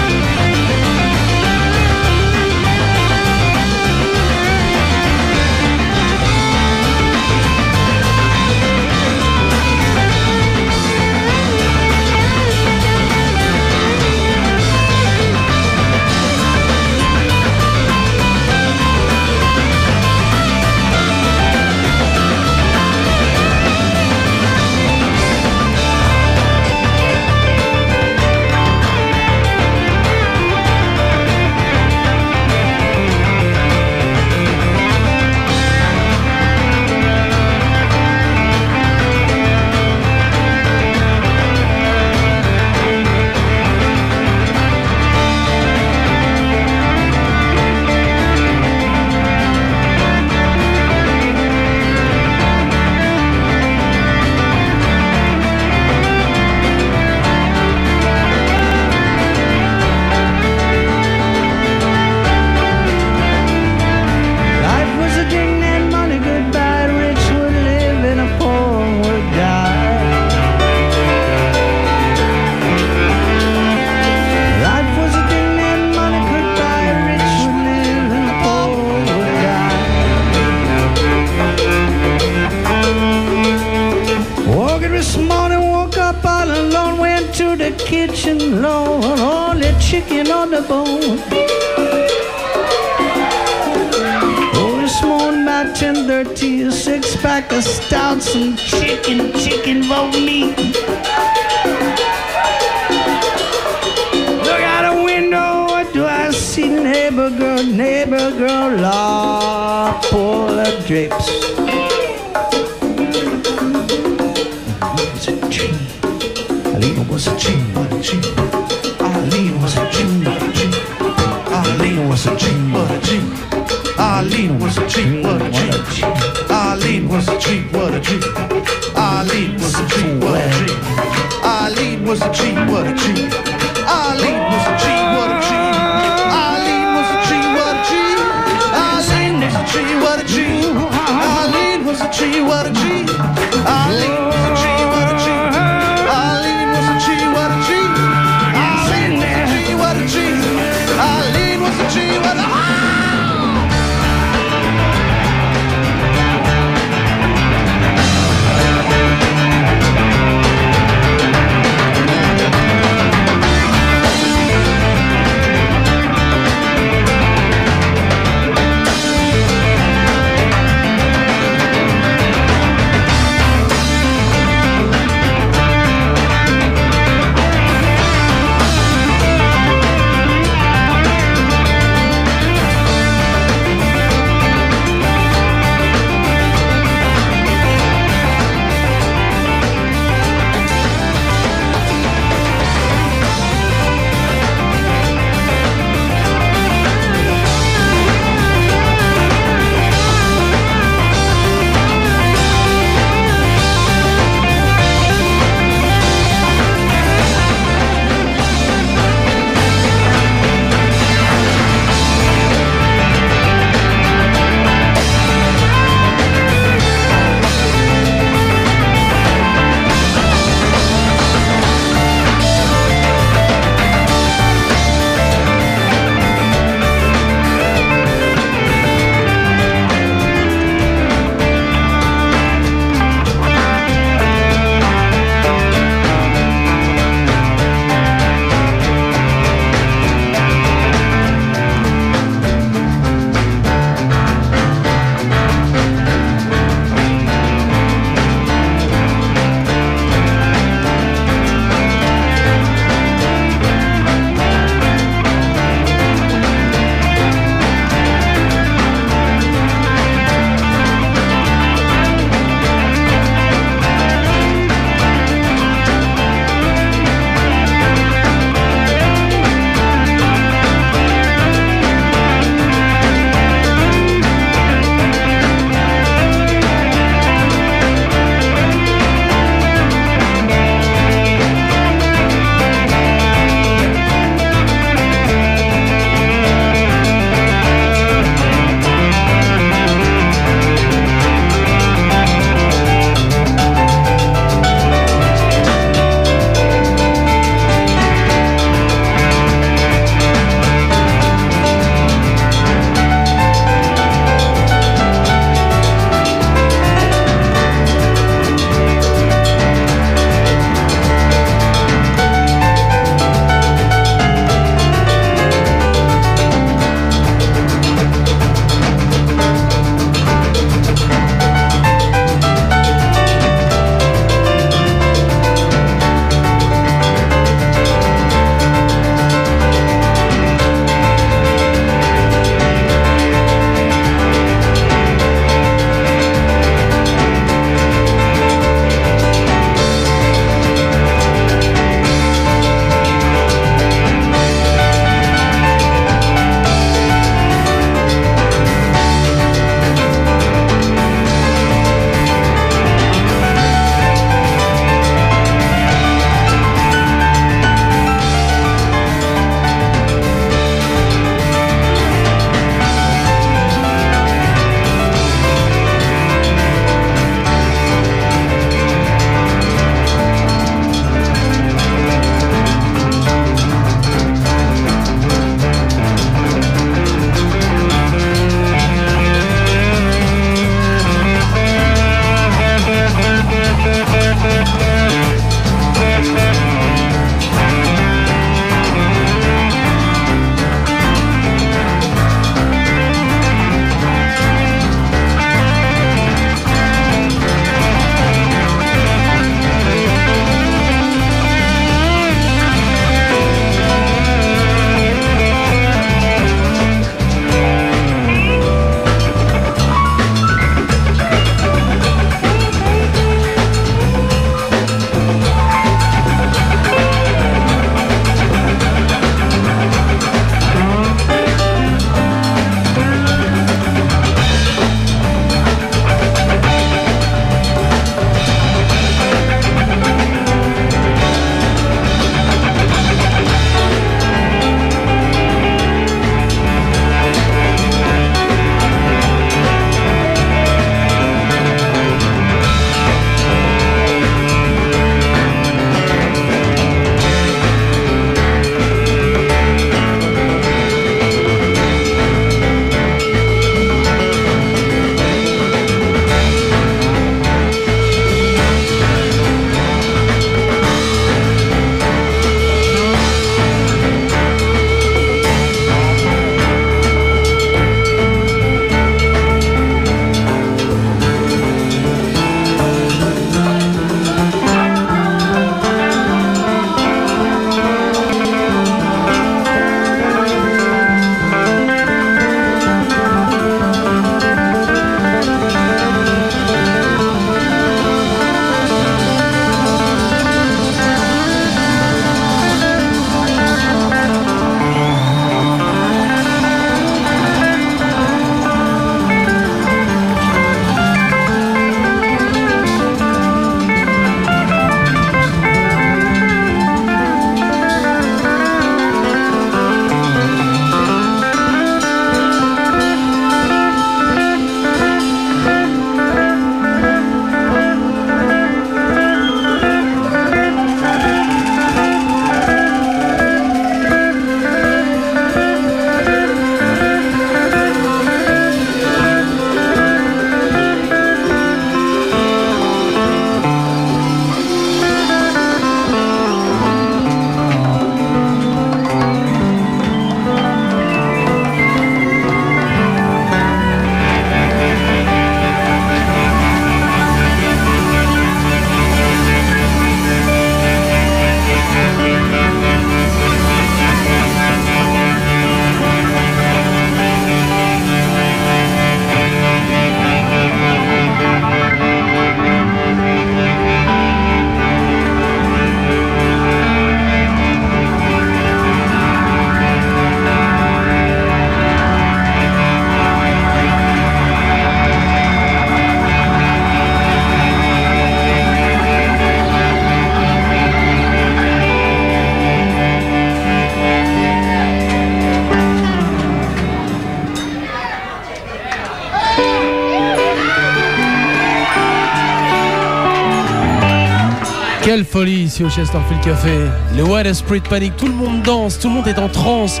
Speaker 6: Quelle folie ici au Chesterfield Café. Le Wild Esprit Panic, tout le monde danse, tout le monde est en transe.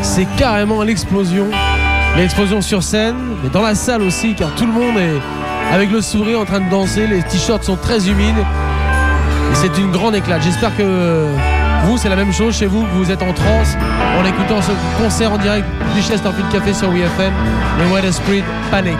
Speaker 6: C'est carrément l'explosion. L'explosion sur scène, mais dans la salle aussi, car tout le monde est avec le sourire en train de danser. Les t-shirts sont très humides. Et c'est une grande éclate. J'espère que vous, c'est la même chose chez vous, que vous êtes en transe en écoutant ce concert en direct du Chesterfield Café sur WFM, le Wild Esprit Panic.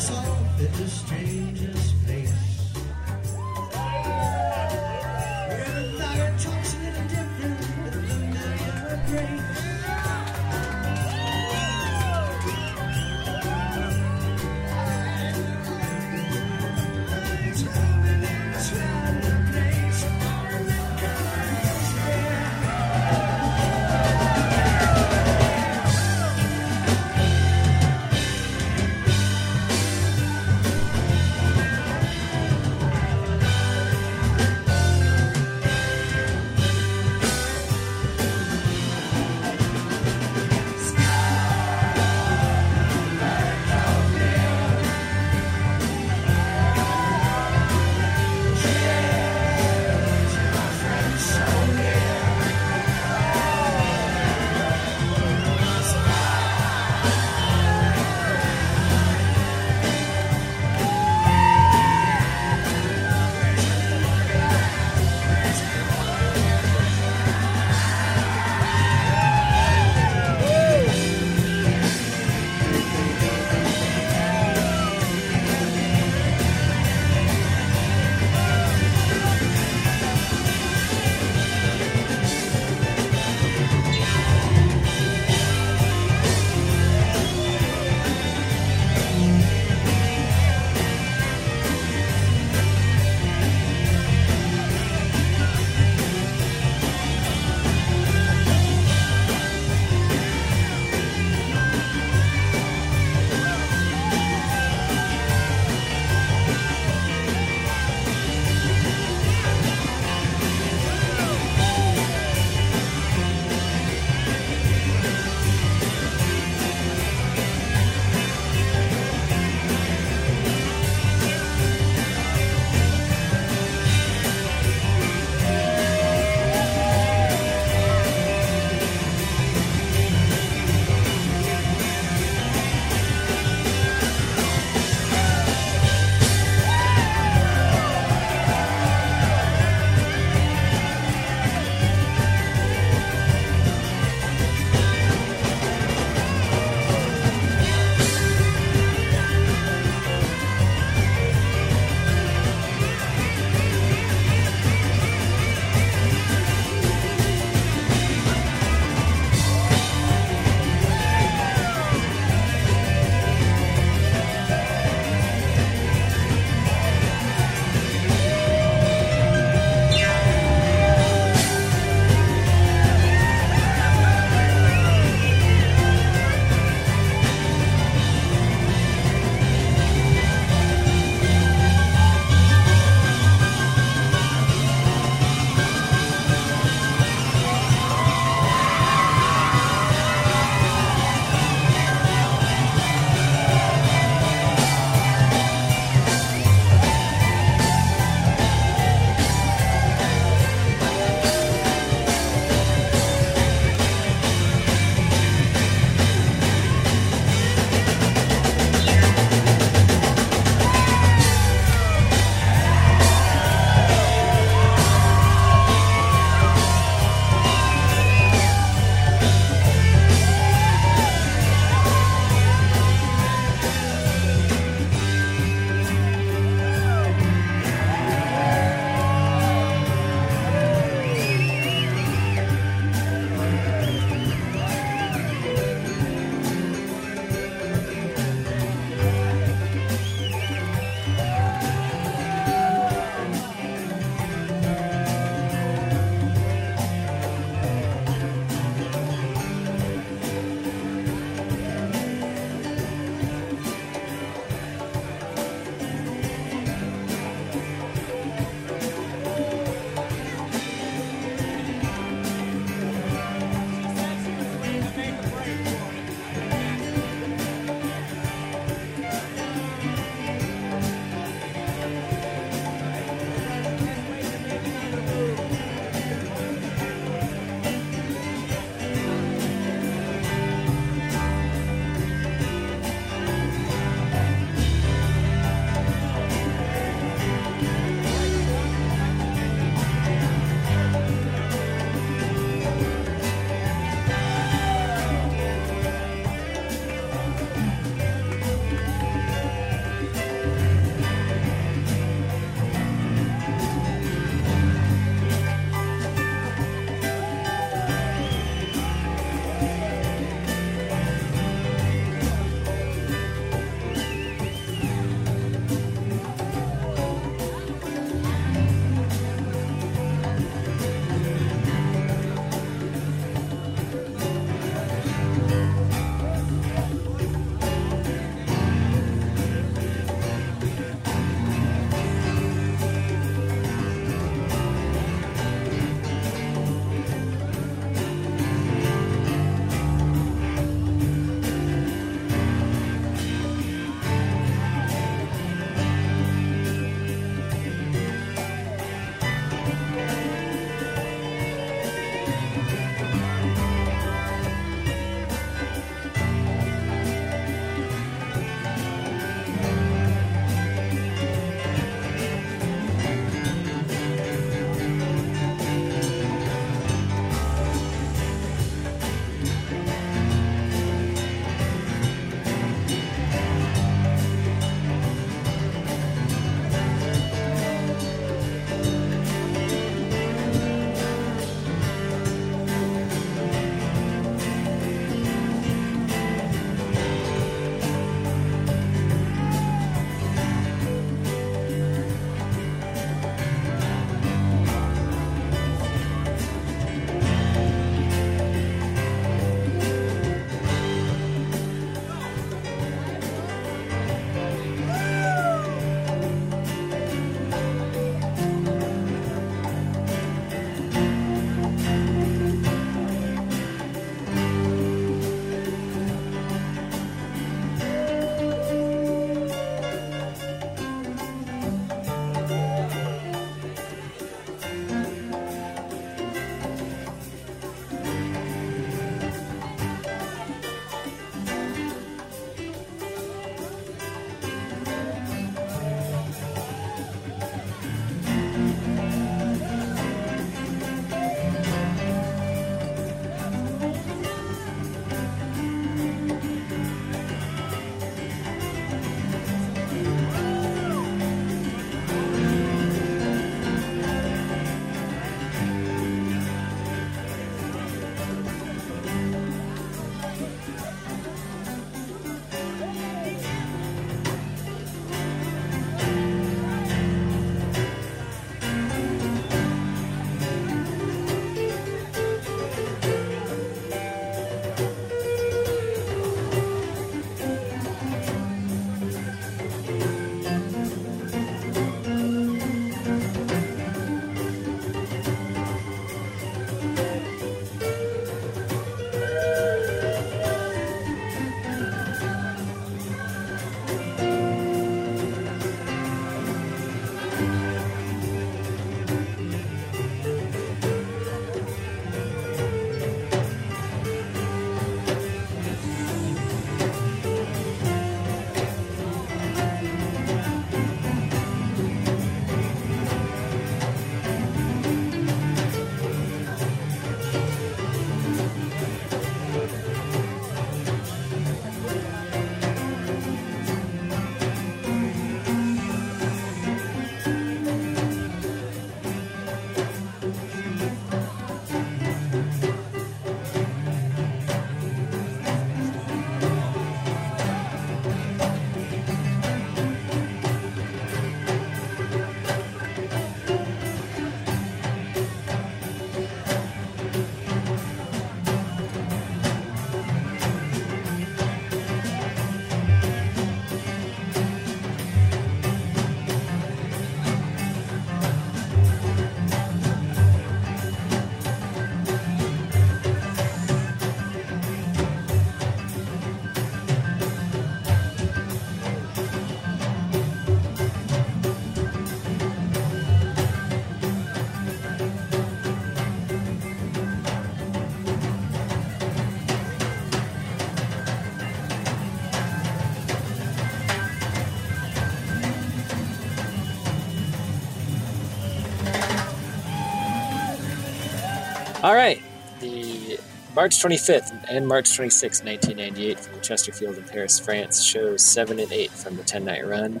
Speaker 3: All
Speaker 5: right. The March 25th and March 26th, 1998, from the Chesterfield in Paris, France, shows 7 and 8 from the 10 night run.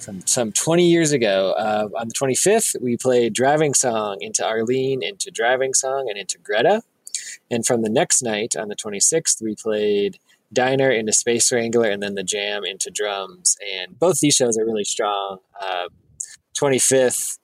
Speaker 5: From some 20 years ago, uh, on the 25th, we played Driving Song into Arleen, into Driving Song, and into Greta. And from the next night, on the 26th, we played Diner into Space Wrangler, and then the Jam into Drums. And both these shows are really strong. Uh, 25th,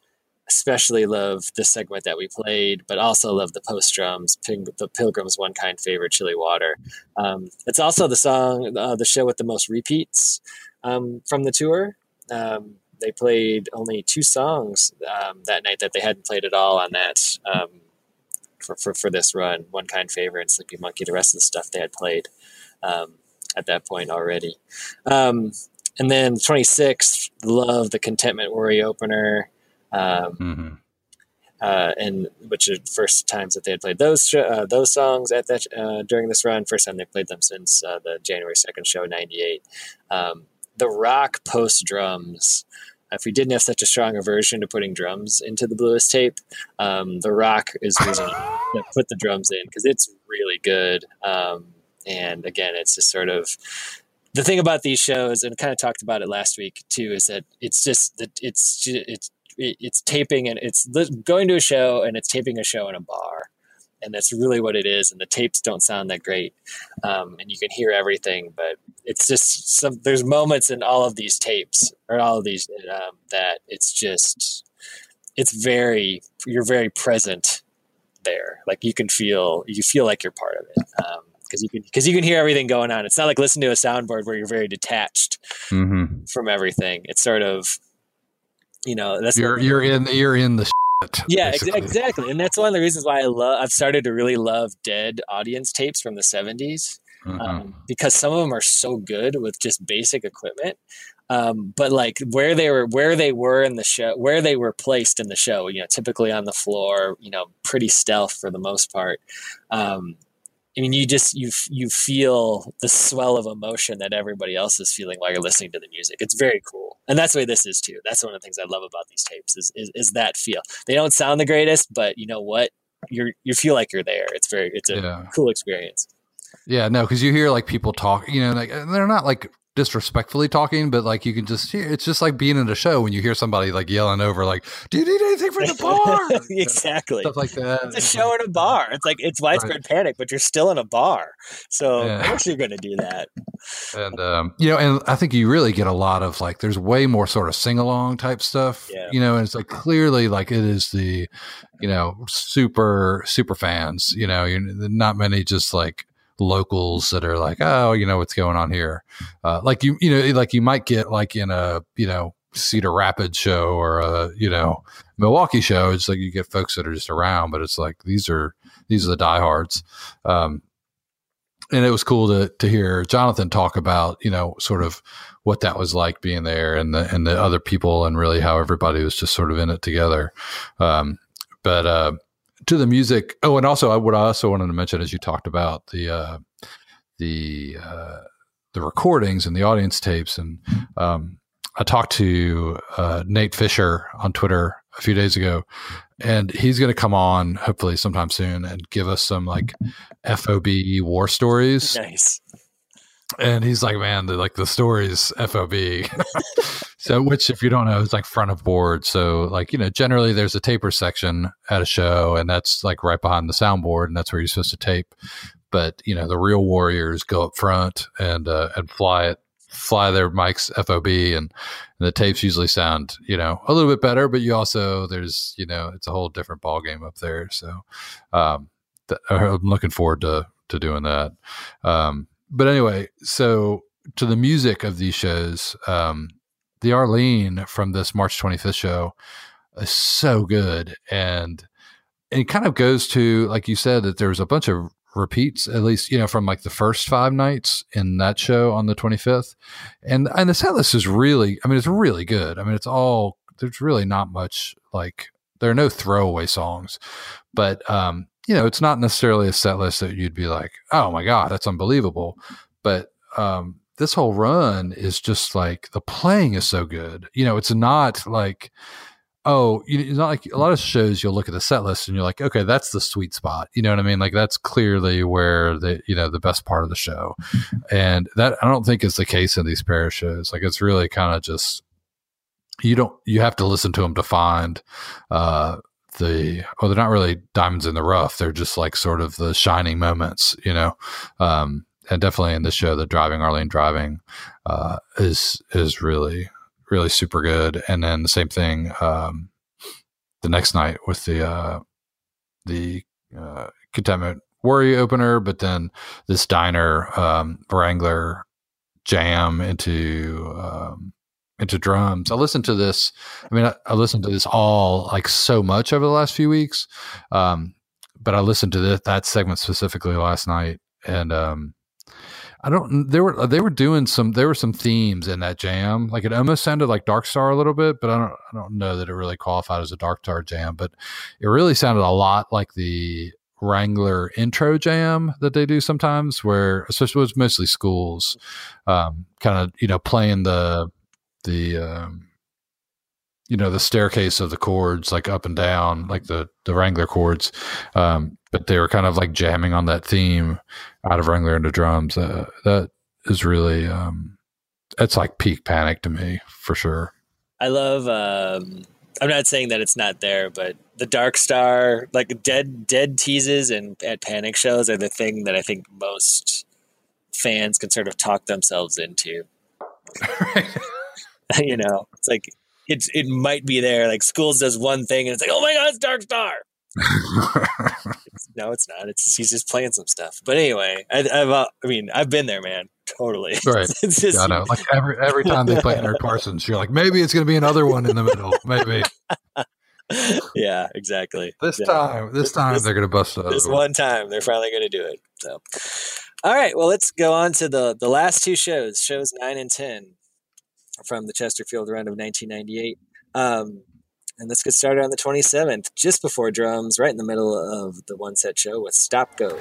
Speaker 5: especially love the segment that we played, but also love the post drums, the Pilgrim's One Kind Favorite, Chilly Water. Um, it's also the song, uh, the show with the most repeats um, from the tour. Um, they played only two songs um, that night that they hadn't played at all on that um, for, for, for this run. One Kind Favorite and Sleepy Monkey. The rest of the stuff they had played um, at that point already. and then 26th, love the Contentment Worry opener um, mm-hmm. uh, and which are first times that they had played those uh, those songs at that uh, during this run. First time they played them since uh, the January second show, '98. Um, the rock post drums. If we didn't have such a strong aversion to putting drums into the bluest tape, um, the rock is reason to put the drums in because it's really good. Um, and again, it's just sort of the thing about these shows, and kind of talked about it last week too, is that it's just that it's it's it's taping and it's going to a show and it's taping a show in a bar. And that's really what it is and the tapes don't sound that great um, and you can hear everything but it's just some there's moments in all of these tapes or all of these um, that it's just it's very you're very present there. Like you can feel you feel like you're part of it because um, you can because you can hear everything going on. It's not like listening to a soundboard where you're very detached mm-hmm. from everything. It's sort of you know that's
Speaker 4: you're you're in you're in the shit,
Speaker 5: yeah ex- exactly. And that's one of the reasons why i love i've started to really love dead audience tapes from the 70s mm-hmm. um, because some of them are so good with just basic equipment. Um, but like where they were where they were in the show where they were placed in the show you know typically on the floor you know pretty stealth for the most part. Um, I mean, you just you you feel the swell of emotion that everybody else is feeling while you're listening to the music. It's very cool, and that's the way this is too. That's one of the things I love about these tapes is is, is that feel. They don't sound the greatest, but you know what? You're you feel like you're there. It's very it's a yeah. cool experience.
Speaker 4: Yeah, no, because you hear like people talk, you know, like they're not like disrespectfully talking, but like you can just hear it's just like being in a show when you hear somebody like yelling over, like, Do you need anything from the bar?
Speaker 5: exactly.
Speaker 4: Stuff like that.
Speaker 5: It's a show in a bar. It's like it's widespread right. panic, but you're still in a bar. So yeah. of course you're gonna do that.
Speaker 4: And um, you know, and I think you really get a lot of like there's way more sort of sing along type stuff. Yeah. You know, and it's like clearly like it is the, you know, super super fans, you know, you're not many just like locals that are like, oh, you know what's going on here. Uh, like you, you know, like you might get like in a, you know, Cedar Rapids show or a, you know, Milwaukee show. It's like you get folks that are just around, but it's like these are these are the diehards. Um, and it was cool to to hear Jonathan talk about, you know, sort of what that was like being there and the and the other people and really how everybody was just sort of in it together. Um, but uh, to the music. Oh, and also what I also wanted to mention as you talked about the uh, the uh, the recordings and the audience tapes, and um, I talked to uh, Nate Fisher on Twitter a few days ago, and he's going to come on hopefully sometime soon and give us some like FOB war stories.
Speaker 5: Nice.
Speaker 4: And he's like, man, the, like the stories FOB. so, which, if you don't know, is like front of board. So, like, you know, generally there's a taper section at a show, and that's like right behind the soundboard, and that's where you're supposed to tape. But you know, the real warriors go up front and uh, and fly it, fly their mics FOB, and, and the tapes usually sound, you know, a little bit better. But you also there's, you know, it's a whole different ball game up there. So, um, th- I'm looking forward to to doing that. Um, but anyway, so to the music of these shows, um, the Arleen from this March 25th show is so good. And it kind of goes to, like you said, that there's a bunch of repeats, at least, you know, from like the first five nights in that show on the 25th. And, and the set list is really, I mean, it's really good. I mean, it's all, there's really not much like, there are no throwaway songs, but, um, you know, it's not necessarily a set list that you'd be like, oh my God, that's unbelievable. But, um, this whole run is just like the playing is so good. You know, it's not like, oh, it's not like a lot of shows. You'll look at the set list and you're like, okay, that's the sweet spot. You know what I mean? Like that's clearly where the you know the best part of the show, and that I don't think is the case in these pair shows. Like it's really kind of just you don't you have to listen to them to find uh the well they're not really diamonds in the rough. They're just like sort of the shining moments you know? Um and definitely in this show the driving Arleen driving uh is is really really super good. And then the same thing um the next night with the uh the uh contentment worry opener but then this diner um wrangler jam into um into drums. I listened to this. I mean, I, I, listened to this all like so much over the last few weeks. Um, but I listened to this, that segment specifically last night, and um, I don't. There were they were doing some. There were some themes in that jam. Like it almost sounded like Dark Star a little bit, but I don't. I don't know that it really qualified as a Dark Star jam. But it really sounded a lot like the Wrangler intro jam that they do sometimes, where especially with mostly schools, um, kind of you know playing the the um, you know the staircase of the chords like up and down like the the wrangler chords um, but they were kind of like jamming on that theme out of wrangler into drums uh, that is really um it's like peak panic to me for sure.
Speaker 5: I love um i'm not saying that it's not there but the dark star like dead dead teases and at panic shows are the thing that i think most fans can sort of talk themselves into you know, it's like it's it might be there. Like schools does one thing, and it's like, oh my god, it's Dark Star. no, it's not. It's just, he's just playing some stuff. But anyway, I, have uh, I mean, I've been there, man. Totally.
Speaker 4: Right. it's just, yeah, I know. Like every every time they play Eric Parsons, you're like, maybe it's going to be another one in the middle. Maybe.
Speaker 5: yeah, exactly.
Speaker 4: This
Speaker 5: yeah.
Speaker 4: time, this time this, they're going to bust it.
Speaker 5: This one time, they're finally going to do it. So, all right. Well, let's go on to the the last two shows, shows nine and ten from the Chesterfield run of 1998. Um, and let's get started on the 27th, just before drums, right in the middle of the one set show with Stop Go.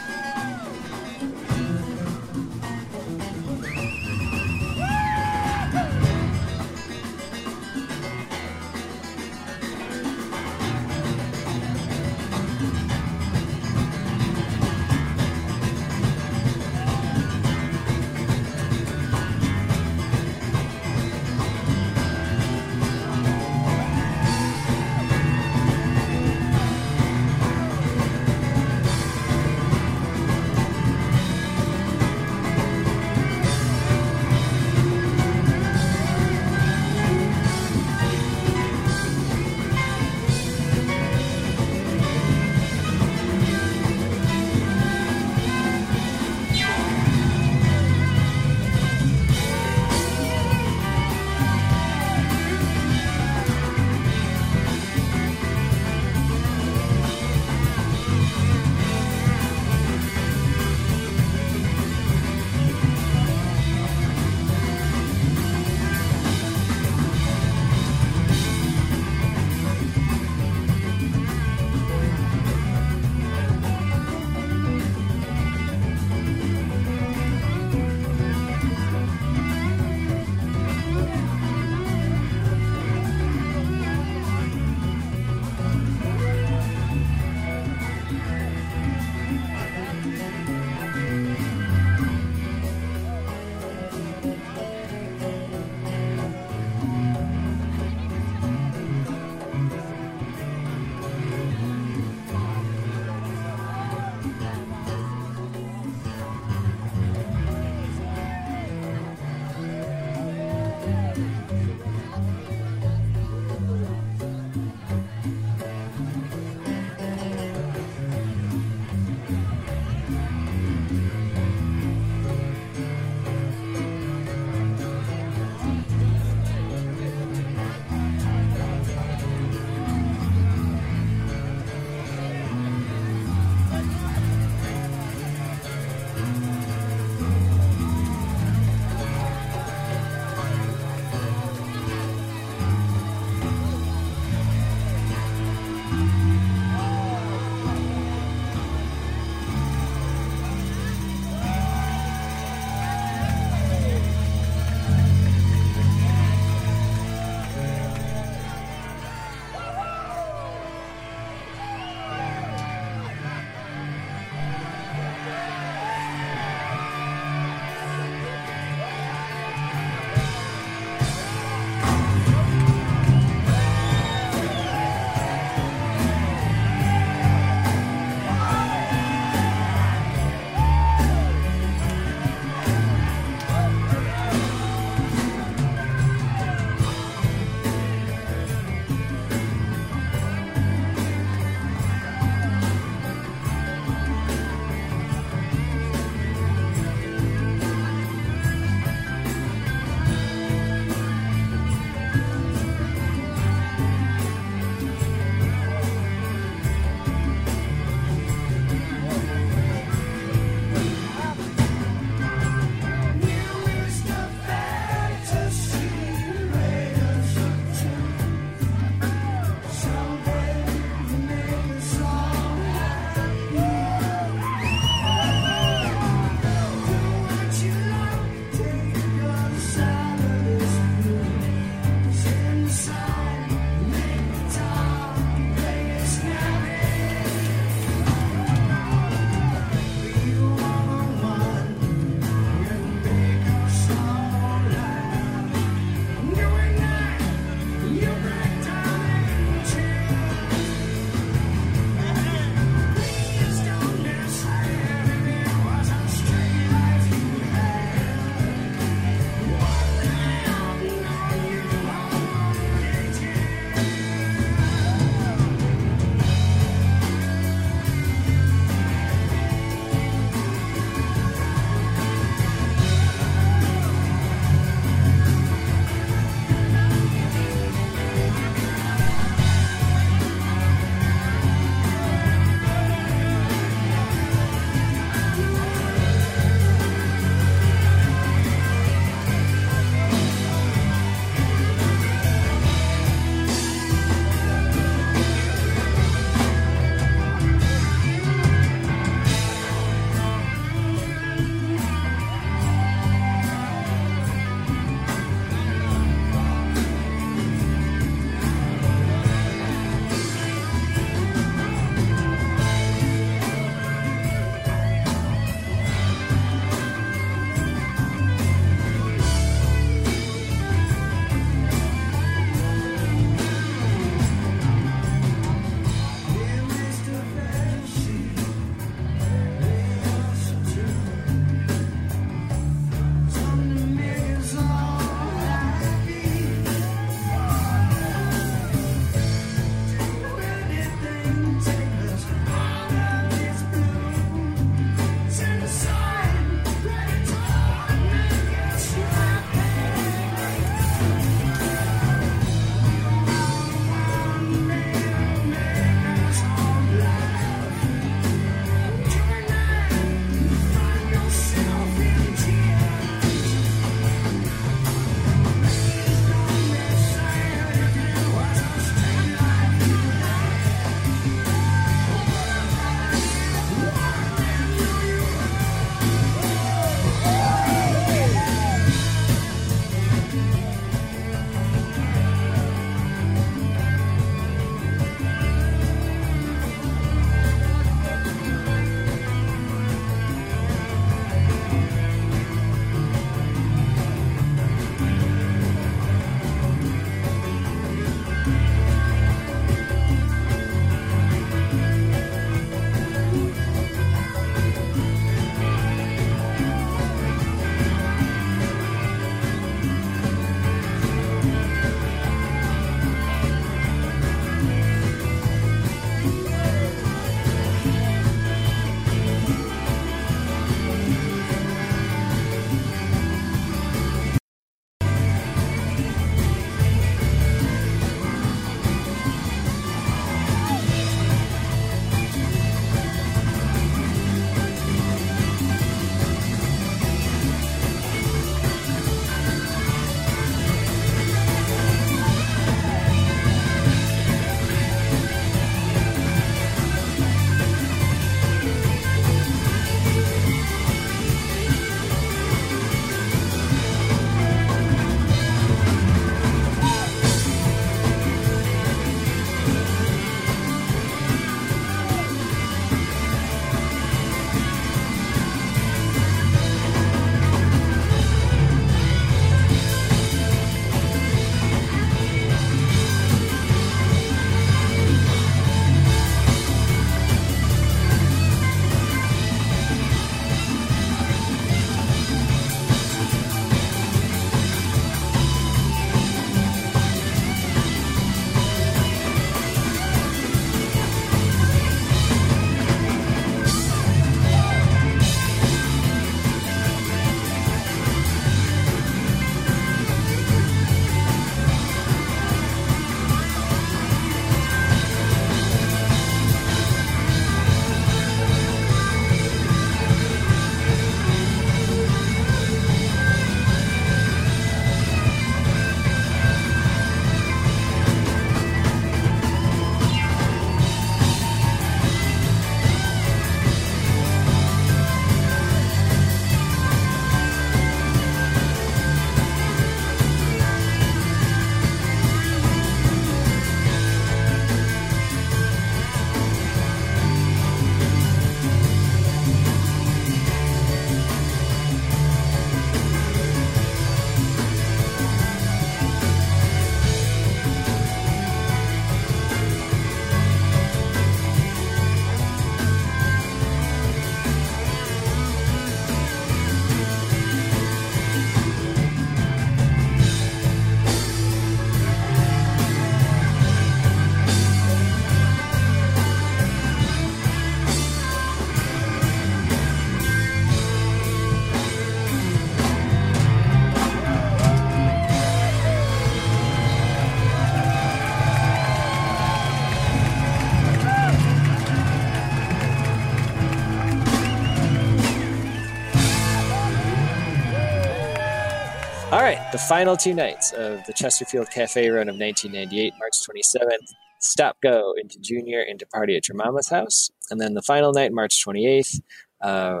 Speaker 5: The final two nights of the Chesterfield Cafe run of 1998, March 27th. Stop Go into Junior into Party at Your Mama's House. And then the final night, March 28th, uh,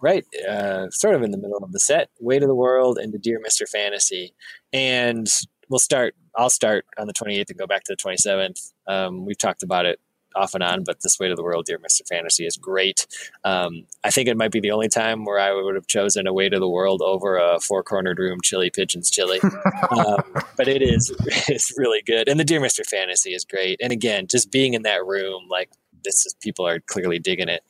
Speaker 5: right, uh, sort of in the middle of the set, Weight of the World into Dear Mr. Fantasy. And we'll start, I'll start on the 28th and go back to the 27th. Um, we've talked about it off and on, but this Weight of the World, Dear Mr. Fantasy is great. Um, I think it might be the only time where I would have chosen a Weight of the World over a four cornered room Chilly pigeons Chilly. um, but it is it's really good. And the Dear Mr. Fantasy is great. And again, just being in that room, like this is people are clearly digging it.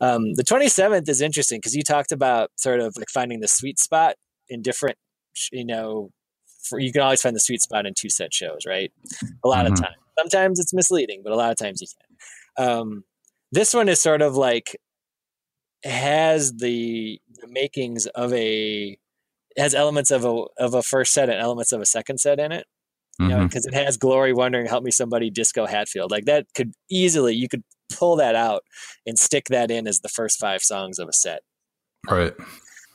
Speaker 5: Um, the 27th is interesting because you talked about sort of like finding the sweet spot in different, you know, for, you can always find the sweet spot in two set shows, right? A lot
Speaker 4: Mhm.
Speaker 5: of times. Sometimes it's misleading, but a lot of times you can. Um, this one is sort of like has the, the makings of a has elements of a of a first set and elements of a second set in it you know,
Speaker 4: Mhm.
Speaker 5: because it has Glory Wondering, Help Me Somebody, Disco Hatfield. Like that could easily, you could pull that out and stick that in as the first five songs of a set.
Speaker 4: Right.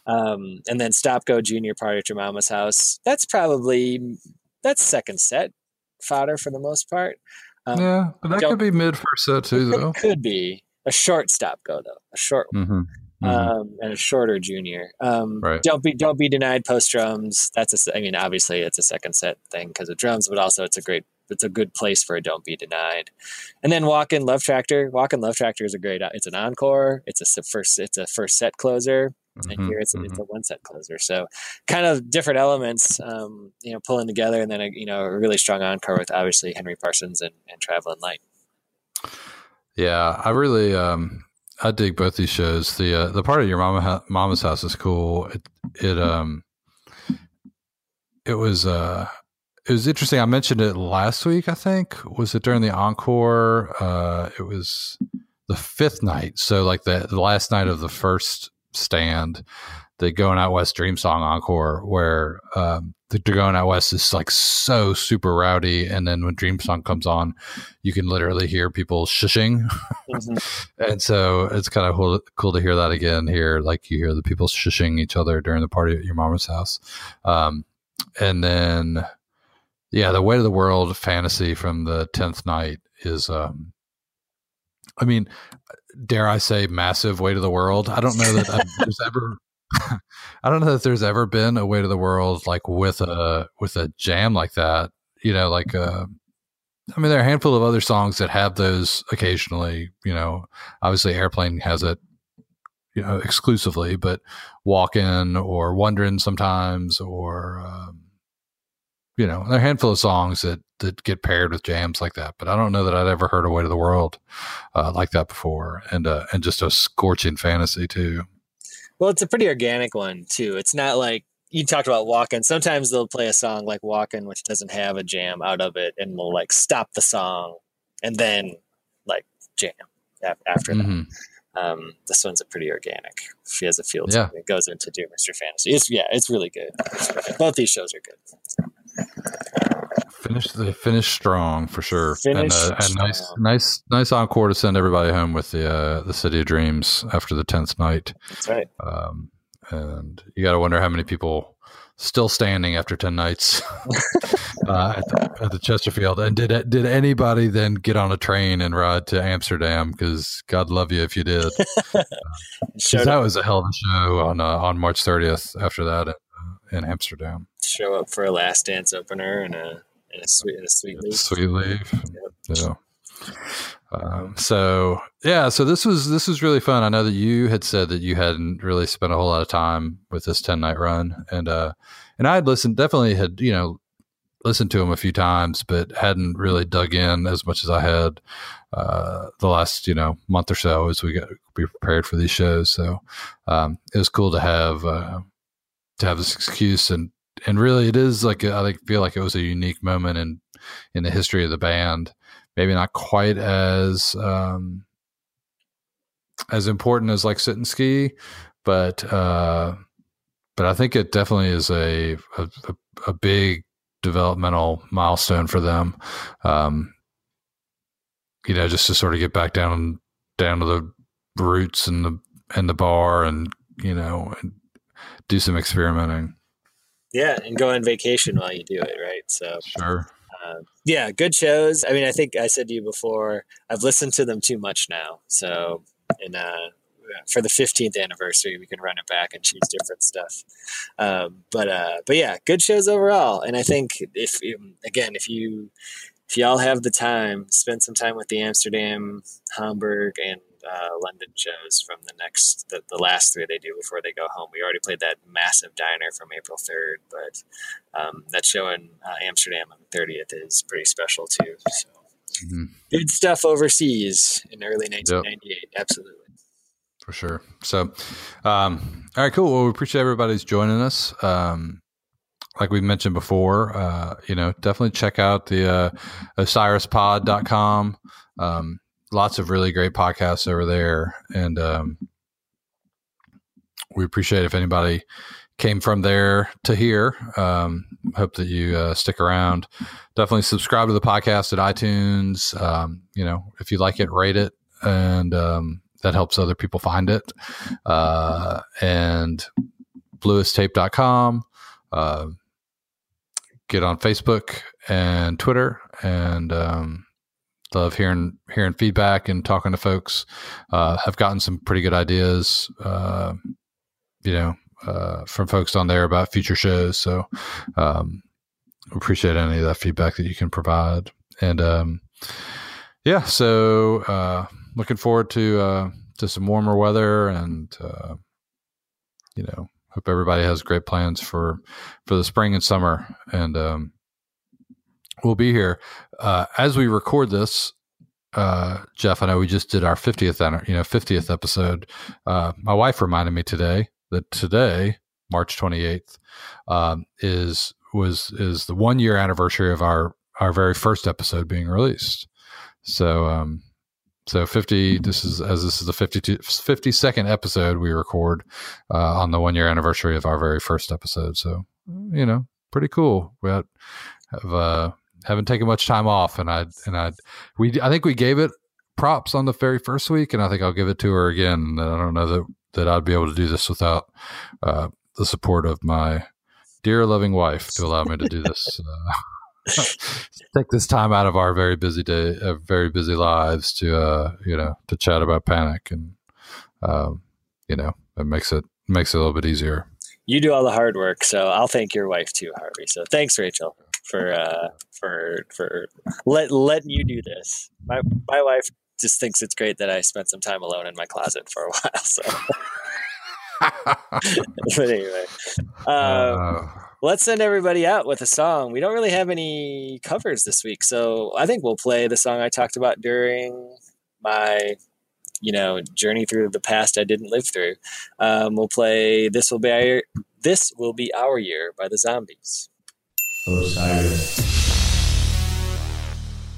Speaker 5: Um, and then Stop Go Junior Party at Your Mama's House. That's probably, that's second set fodder for the most part. Um,
Speaker 4: Yeah, but that could be mid first set too, though.
Speaker 5: Could be a short Stop Go though, a short one.
Speaker 4: hmm
Speaker 5: um, and a shorter junior. Um,
Speaker 4: Right.
Speaker 5: Don't be don't be denied post drums. That's a, I mean obviously it's a second set thing because of drums, but also it's a great it's a good place for a don't be denied. And then Walkin' love tractor. Walkin' love tractor is a great. It's an encore. It's a first it's a first set closer. And here it's a, it's a one set closer. So kind of different elements, um, you know, pulling together, and then a, you know a really strong encore with obviously Henry Parsons and, and Traveling Light.
Speaker 4: Yeah, I really um I dig both these shows. The uh, the part of your mama mama's house is cool. It it um it was uh it was interesting. I mentioned it last week. I think was it during the encore. Uh, it was the fifth night. So like the the last night of the first stand, the Going Out West Dream Song encore, where um, the Going Out West is like so super rowdy, and then when Dream Song comes on, you can literally hear people shushing, and so it's kind of cool, cool to hear that again here. Like you hear the people shushing each other during the party at your mama's house, um, and then yeah, the weight of the world fantasy from the tenth night is. Um, I mean, dare I say, massive Weight of the World. I don't know that I've, there's ever. I don't know that there's ever been a Weight of the World like with a with a jam like that. You know, like uh, I mean, there are a handful of other songs that have those occasionally. You know, obviously, Airplane has it. You know, exclusively, but Walkin' or Wondering sometimes, or um, you know, there are a handful of songs that that get paired with jams like that. But I don't know that I'd ever heard a Weight of the World uh, like that before, and uh, and just a scorching fantasy too.
Speaker 5: Well, it's a pretty organic one too. It's not like you talked about walking. Sometimes they'll play a song like walking, which doesn't have a jam out of it, and will like stop the song and then like jam after that.
Speaker 4: Mhm.
Speaker 5: Um, this one's a pretty organic. She has a feel to
Speaker 4: Yeah.
Speaker 5: it. Goes into Dear Mr. Fantasy. It's yeah, it's really good. It's really good. Both these shows are good.
Speaker 4: Finish the finish strong for sure,
Speaker 5: Finished
Speaker 4: and, uh, and nice, nice, nice encore to send everybody home with the uh, the City of Dreams after the tenth night.
Speaker 5: That's right.
Speaker 4: Um, and you got to wonder how many people still standing after 10 nights uh, at, the, at the Chesterfield. And did did anybody then get on a train and ride to Amsterdam? Because God love you if you did.
Speaker 5: Showed
Speaker 4: that was a hell of a show on uh, on March 30th after that in, Amsterdam.
Speaker 5: show up for a last dance opener and a and a sweet and a sweet leaf.
Speaker 4: Sweet leave. Yeah. Um, so yeah, so this was this was really fun. I know that you had said that you hadn't really spent a whole lot of time with this ten night run, and uh, and I had listened, definitely had you know listened to him a few times, but hadn't really dug in as much as I had uh, the last you know month or so as we got be prepared for these shows. So um, it was cool to have uh, to have this excuse and and really it is like I think feel like it was a unique moment in in the history of the band. Maybe not quite as um, as important as like sit and ski, but uh, but I think it definitely is a a, a big developmental milestone for them. Um, you know, just to sort of get back down down to the roots and the and the bar, and you know, and do some experimenting.
Speaker 5: Yeah, and go on vacation while you do it, right? So
Speaker 4: Sure.
Speaker 5: uh, yeah, good shows. I mean, I think I said to you before, I've listened to them too much now. So, and uh, for the 15th anniversary, we can run it back and choose different stuff. Um, but uh, but yeah, good shows overall. And I think if um, again, if you if y'all have the time, spend some time with the Amsterdam, Hamburg, and uh, London shows from the next the, the last three they do before they go home. We already played that massive diner from April 3rd, but um, that show in uh, Amsterdam on the 30th is pretty special too. So
Speaker 4: Mhm.
Speaker 5: good stuff overseas in early 1998. Absolutely.
Speaker 4: for sure. So, um, all right, cool. Well, we appreciate everybody's joining us. Um, like we mentioned before, uh, you know, definitely check out the uh, OsirisPod.com. Um, lots of really great podcasts over there. And um, we appreciate if anybody came from there to here. Um, hope that you uh, stick around. Definitely subscribe to the podcast at iTunes. Um, you know, if you like it, rate it. And, um, that helps other people find it. Uh, and bluestape.com. Uh, get on Facebook and Twitter and um, love hearing hearing feedback and talking to folks. Uh, have gotten some pretty good ideas, uh, you know, uh, from folks on there about future shows. So um, appreciate any of that feedback that you can provide. And um, yeah, so uh, looking forward to uh, to some warmer weather, and uh, you know, hope everybody has great plans for for the spring and summer. And um, we'll be here uh, as we record this. Uh, Jeff, I know we just did our fiftieth, you know, fiftieth episode. Uh, my wife reminded me today that today, March twenty eighth, um, is was is the one year anniversary of our our very first episode being released. So, um, so 50, this is, as this is the 52, 52nd episode we record, uh, on the one year anniversary of our very first episode. So, you know, pretty cool. We have, uh, haven't taken much time off and I, and I, we, I think we gave it props on the very first week and I think I'll give it to her again. I don't know that, that I'd be able to do this without, uh, the support of my dear loving wife to allow me to do this. Uh, take this time out of our very busy day, uh, very busy lives to, uh, you know, to chat about panic, and um, you know, it makes it makes it a little bit easier.
Speaker 5: You do all the hard work, so I'll thank your wife too, Harvey. So thanks, Rachel, for uh, for for let letting you do this. My my wife just thinks it's great that I spent some time alone in my closet for a while. So, but anyway, um,
Speaker 4: Uh,
Speaker 5: let's send everybody out with a song. We don't really have any covers this week, so I think we'll play the song I talked about during my, you know, journey through the past I didn't live through. Um, we'll play "This Will Be Our This Will Be Our Year" by the Zombies.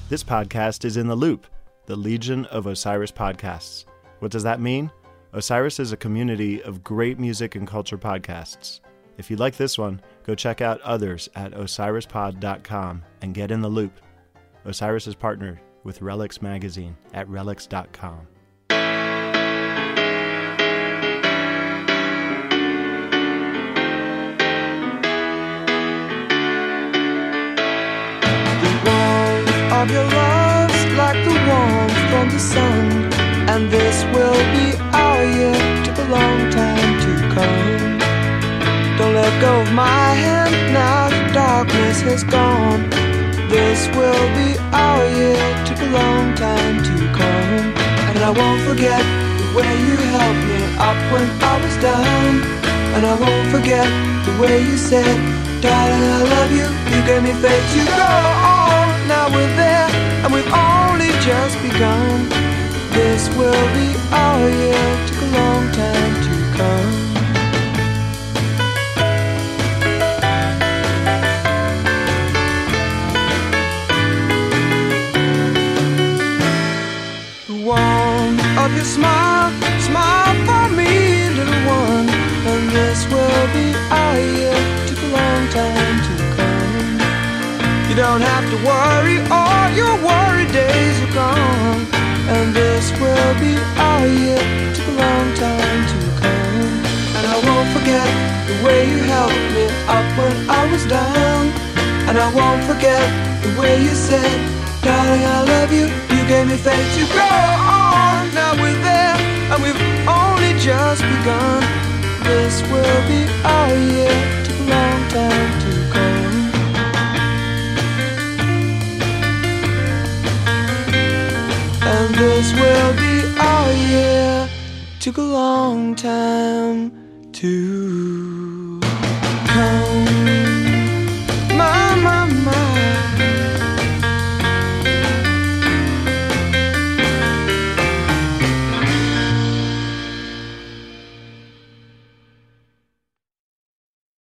Speaker 2: This podcast is in the loop, the Legion of Osiris podcasts. What does that mean? Osiris is a community of great music and culture podcasts. If you like this one, go check out others at osirispod.com and get in the loop. Osiris is partnered with Relix Magazine at
Speaker 3: relix.com. of your love's like the warmth from the sun. And this will be our year, took a long time to come. Don't let go of my hand now, the darkness has gone. This will be our year, took a long time to come. And I won't forget the way you helped me up when I was down. And I won't forget the way you said, Darling, I love you. You gave me faith to go on. Now we're there, and we've only just begun. This will be our year. Took a long time to come. The warmth of your smile, smile for me, little one. And this will be our year. Took a long time. You don't have to worry, all your worry days are gone. And this will be our year. Took a long time to come. And I won't forget the way you helped me up when I was down. And I won't forget the way you said, Darling, I love you. You gave me faith to go on. Now we're there, and we've only just begun. This will be our year. Took a long time to come. this will be our year. Took a long time to come.